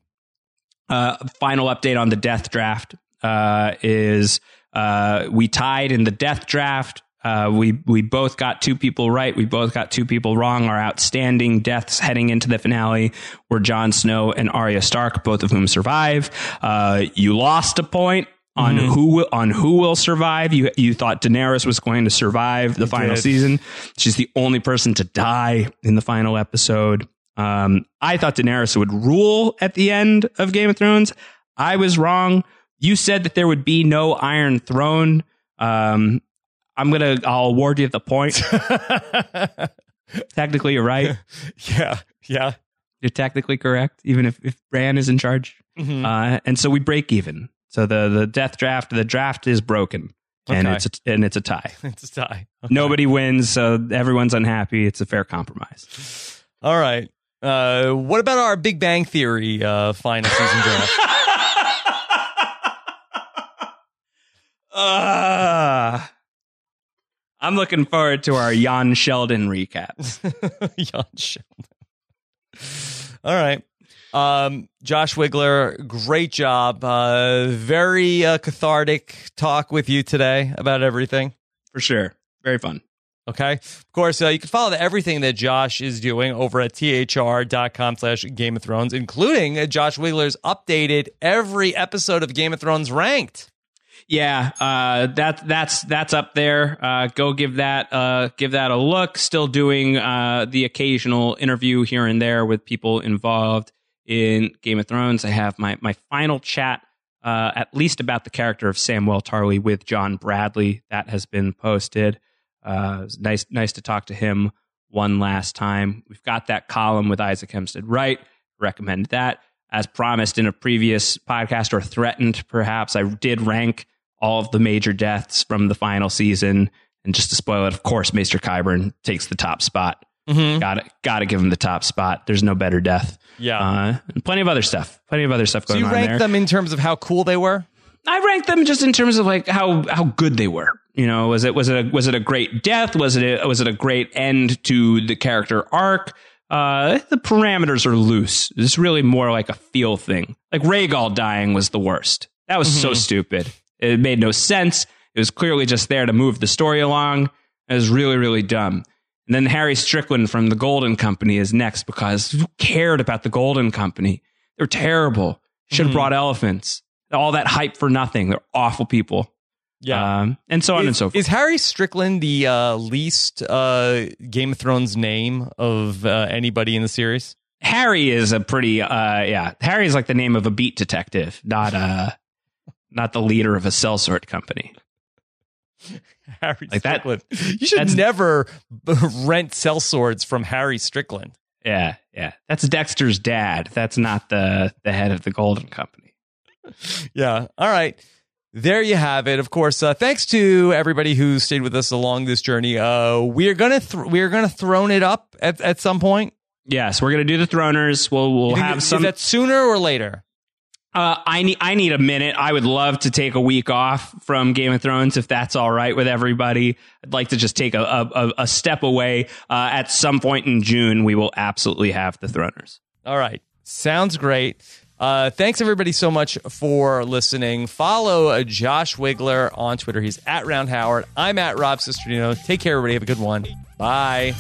Uh, final update on the death draft uh, is uh, we tied in the death draft. Uh, we we both got two people right. We both got two people wrong. Our outstanding deaths heading into the finale were Jon Snow and Arya Stark, both of whom survive. Uh, you lost a point on mm-hmm. who will, on who will survive. You you thought Daenerys was going to survive the final did. season. She's the only person to die in the final episode. Um, I thought Daenerys would rule at the end of Game of Thrones. I was wrong. You said that there would be no Iron Throne. Um, I'm gonna. I'll award you the point. technically, you're right. Yeah, yeah. You're technically correct, even if if Bran is in charge. Mm-hmm. Uh, and so we break even. So the the death draft, the draft is broken. Okay. And it's a, and it's a tie. It's a tie. Okay. Nobody wins, so everyone's unhappy. It's a fair compromise. All right. Uh, what about our Big Bang Theory uh, final season draft? uh, I'm looking forward to our Young Sheldon recaps. Young Sheldon. All right. Um, Josh Wigler, great job. Uh, very uh, cathartic talk with you today about everything. For sure. Very fun. Okay. Of course, uh, you can follow everything that Josh is doing over at thr.com slash Game of Thrones, including uh, Josh Wigler's updated every episode of Game of Thrones ranked. Yeah, uh, that that's that's up there. Uh, go give that uh, give that a look. Still doing uh, the occasional interview here and there with people involved in Game of Thrones. I have my my final chat, uh, at least about the character of Samwell Tarly with John Bradley. That has been posted. Uh, nice nice to talk to him one last time. We've got that column with Isaac Hempstead Wright. Recommend that. As promised in a previous podcast, or threatened perhaps, I did rank all of the major deaths from the final season. And just to spoil it, of course, Maester Qyburn takes the top spot. Mm-hmm. Got to got to give him the top spot. There's no better death. Yeah, uh, and plenty of other stuff. Plenty of other stuff going on. so you on rank them in terms of how cool they were. I ranked them just in terms of like how how good they were. You know, was it was it a, was it a great death? Was it a, was it a great end to the character arc? Uh, the parameters are loose. It's really more like a feel thing. Like Rhaegal dying was the worst. That was mm-hmm. so stupid. It made no sense. It was clearly just there to move the story along. It was really, really dumb. And then Harry Strickland from the Golden Company is next because who cared about the Golden Company? They're terrible. Should have mm-hmm. brought elephants. All that hype for nothing. They're awful people. Yeah. Um, and so on is, and so forth. Is Harry Strickland the uh, least uh, Game of Thrones name of uh, anybody in the series? Harry is a pretty, uh, yeah. Harry is like the name of a beat detective, not uh, not the leader of a sellsword company. Harry like Strickland. That, you should never rent sellswords from Harry Strickland. Yeah, yeah. That's Dexter's dad. That's not the the head of the Golden Company. yeah. All right. There you have it. Of course, uh, thanks to everybody who stayed with us along this journey. Uh, we're gonna th- we're gonna throne it up at, at some point. Yes, we're gonna do the throners. We'll we'll have some. Is that sooner or later? Uh, I need I need a minute. I would love to take a week off from Game of Thrones if that's all right with everybody. I'd like to just take a a, a step away. Uh, at some point in June, we will absolutely have the Throners. All right, sounds great. Uh, thanks everybody so much for listening. Follow uh, Josh Wigler on Twitter. He's at Round Howard. I'm at Rob Cesternino. Take care, everybody. Have a good one. Bye.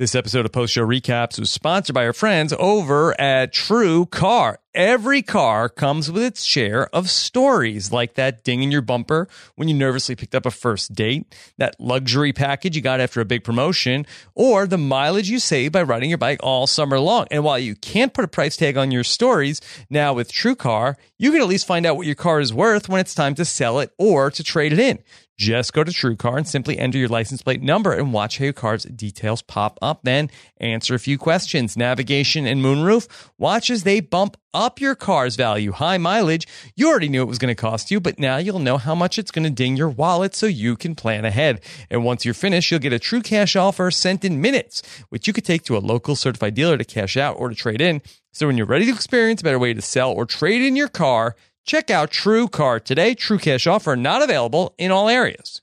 This episode of Post Show Recaps was sponsored by our friends over at True Car. Every car comes with its share of stories, like that ding in your bumper when you nervously picked up a first date, that luxury package you got after a big promotion, or the mileage you save by riding your bike all summer long. And while you can't put a price tag on your stories, now with True Car, you can at least find out what your car is worth when it's time to sell it or to trade it in. Just go to TrueCar and simply enter your license plate number and watch how your car's details pop up. Then answer a few questions. Navigation and moonroof. Watch as they bump up your car's value. High mileage. You already knew it was going to cost you, but now you'll know how much it's going to ding your wallet so you can plan ahead. And once you're finished, you'll get a true cash offer sent in minutes, which you could take to a local certified dealer to cash out or to trade in. So when you're ready to experience a better way to sell or trade in your car, Check out True Car today. True cash offer not available in all areas.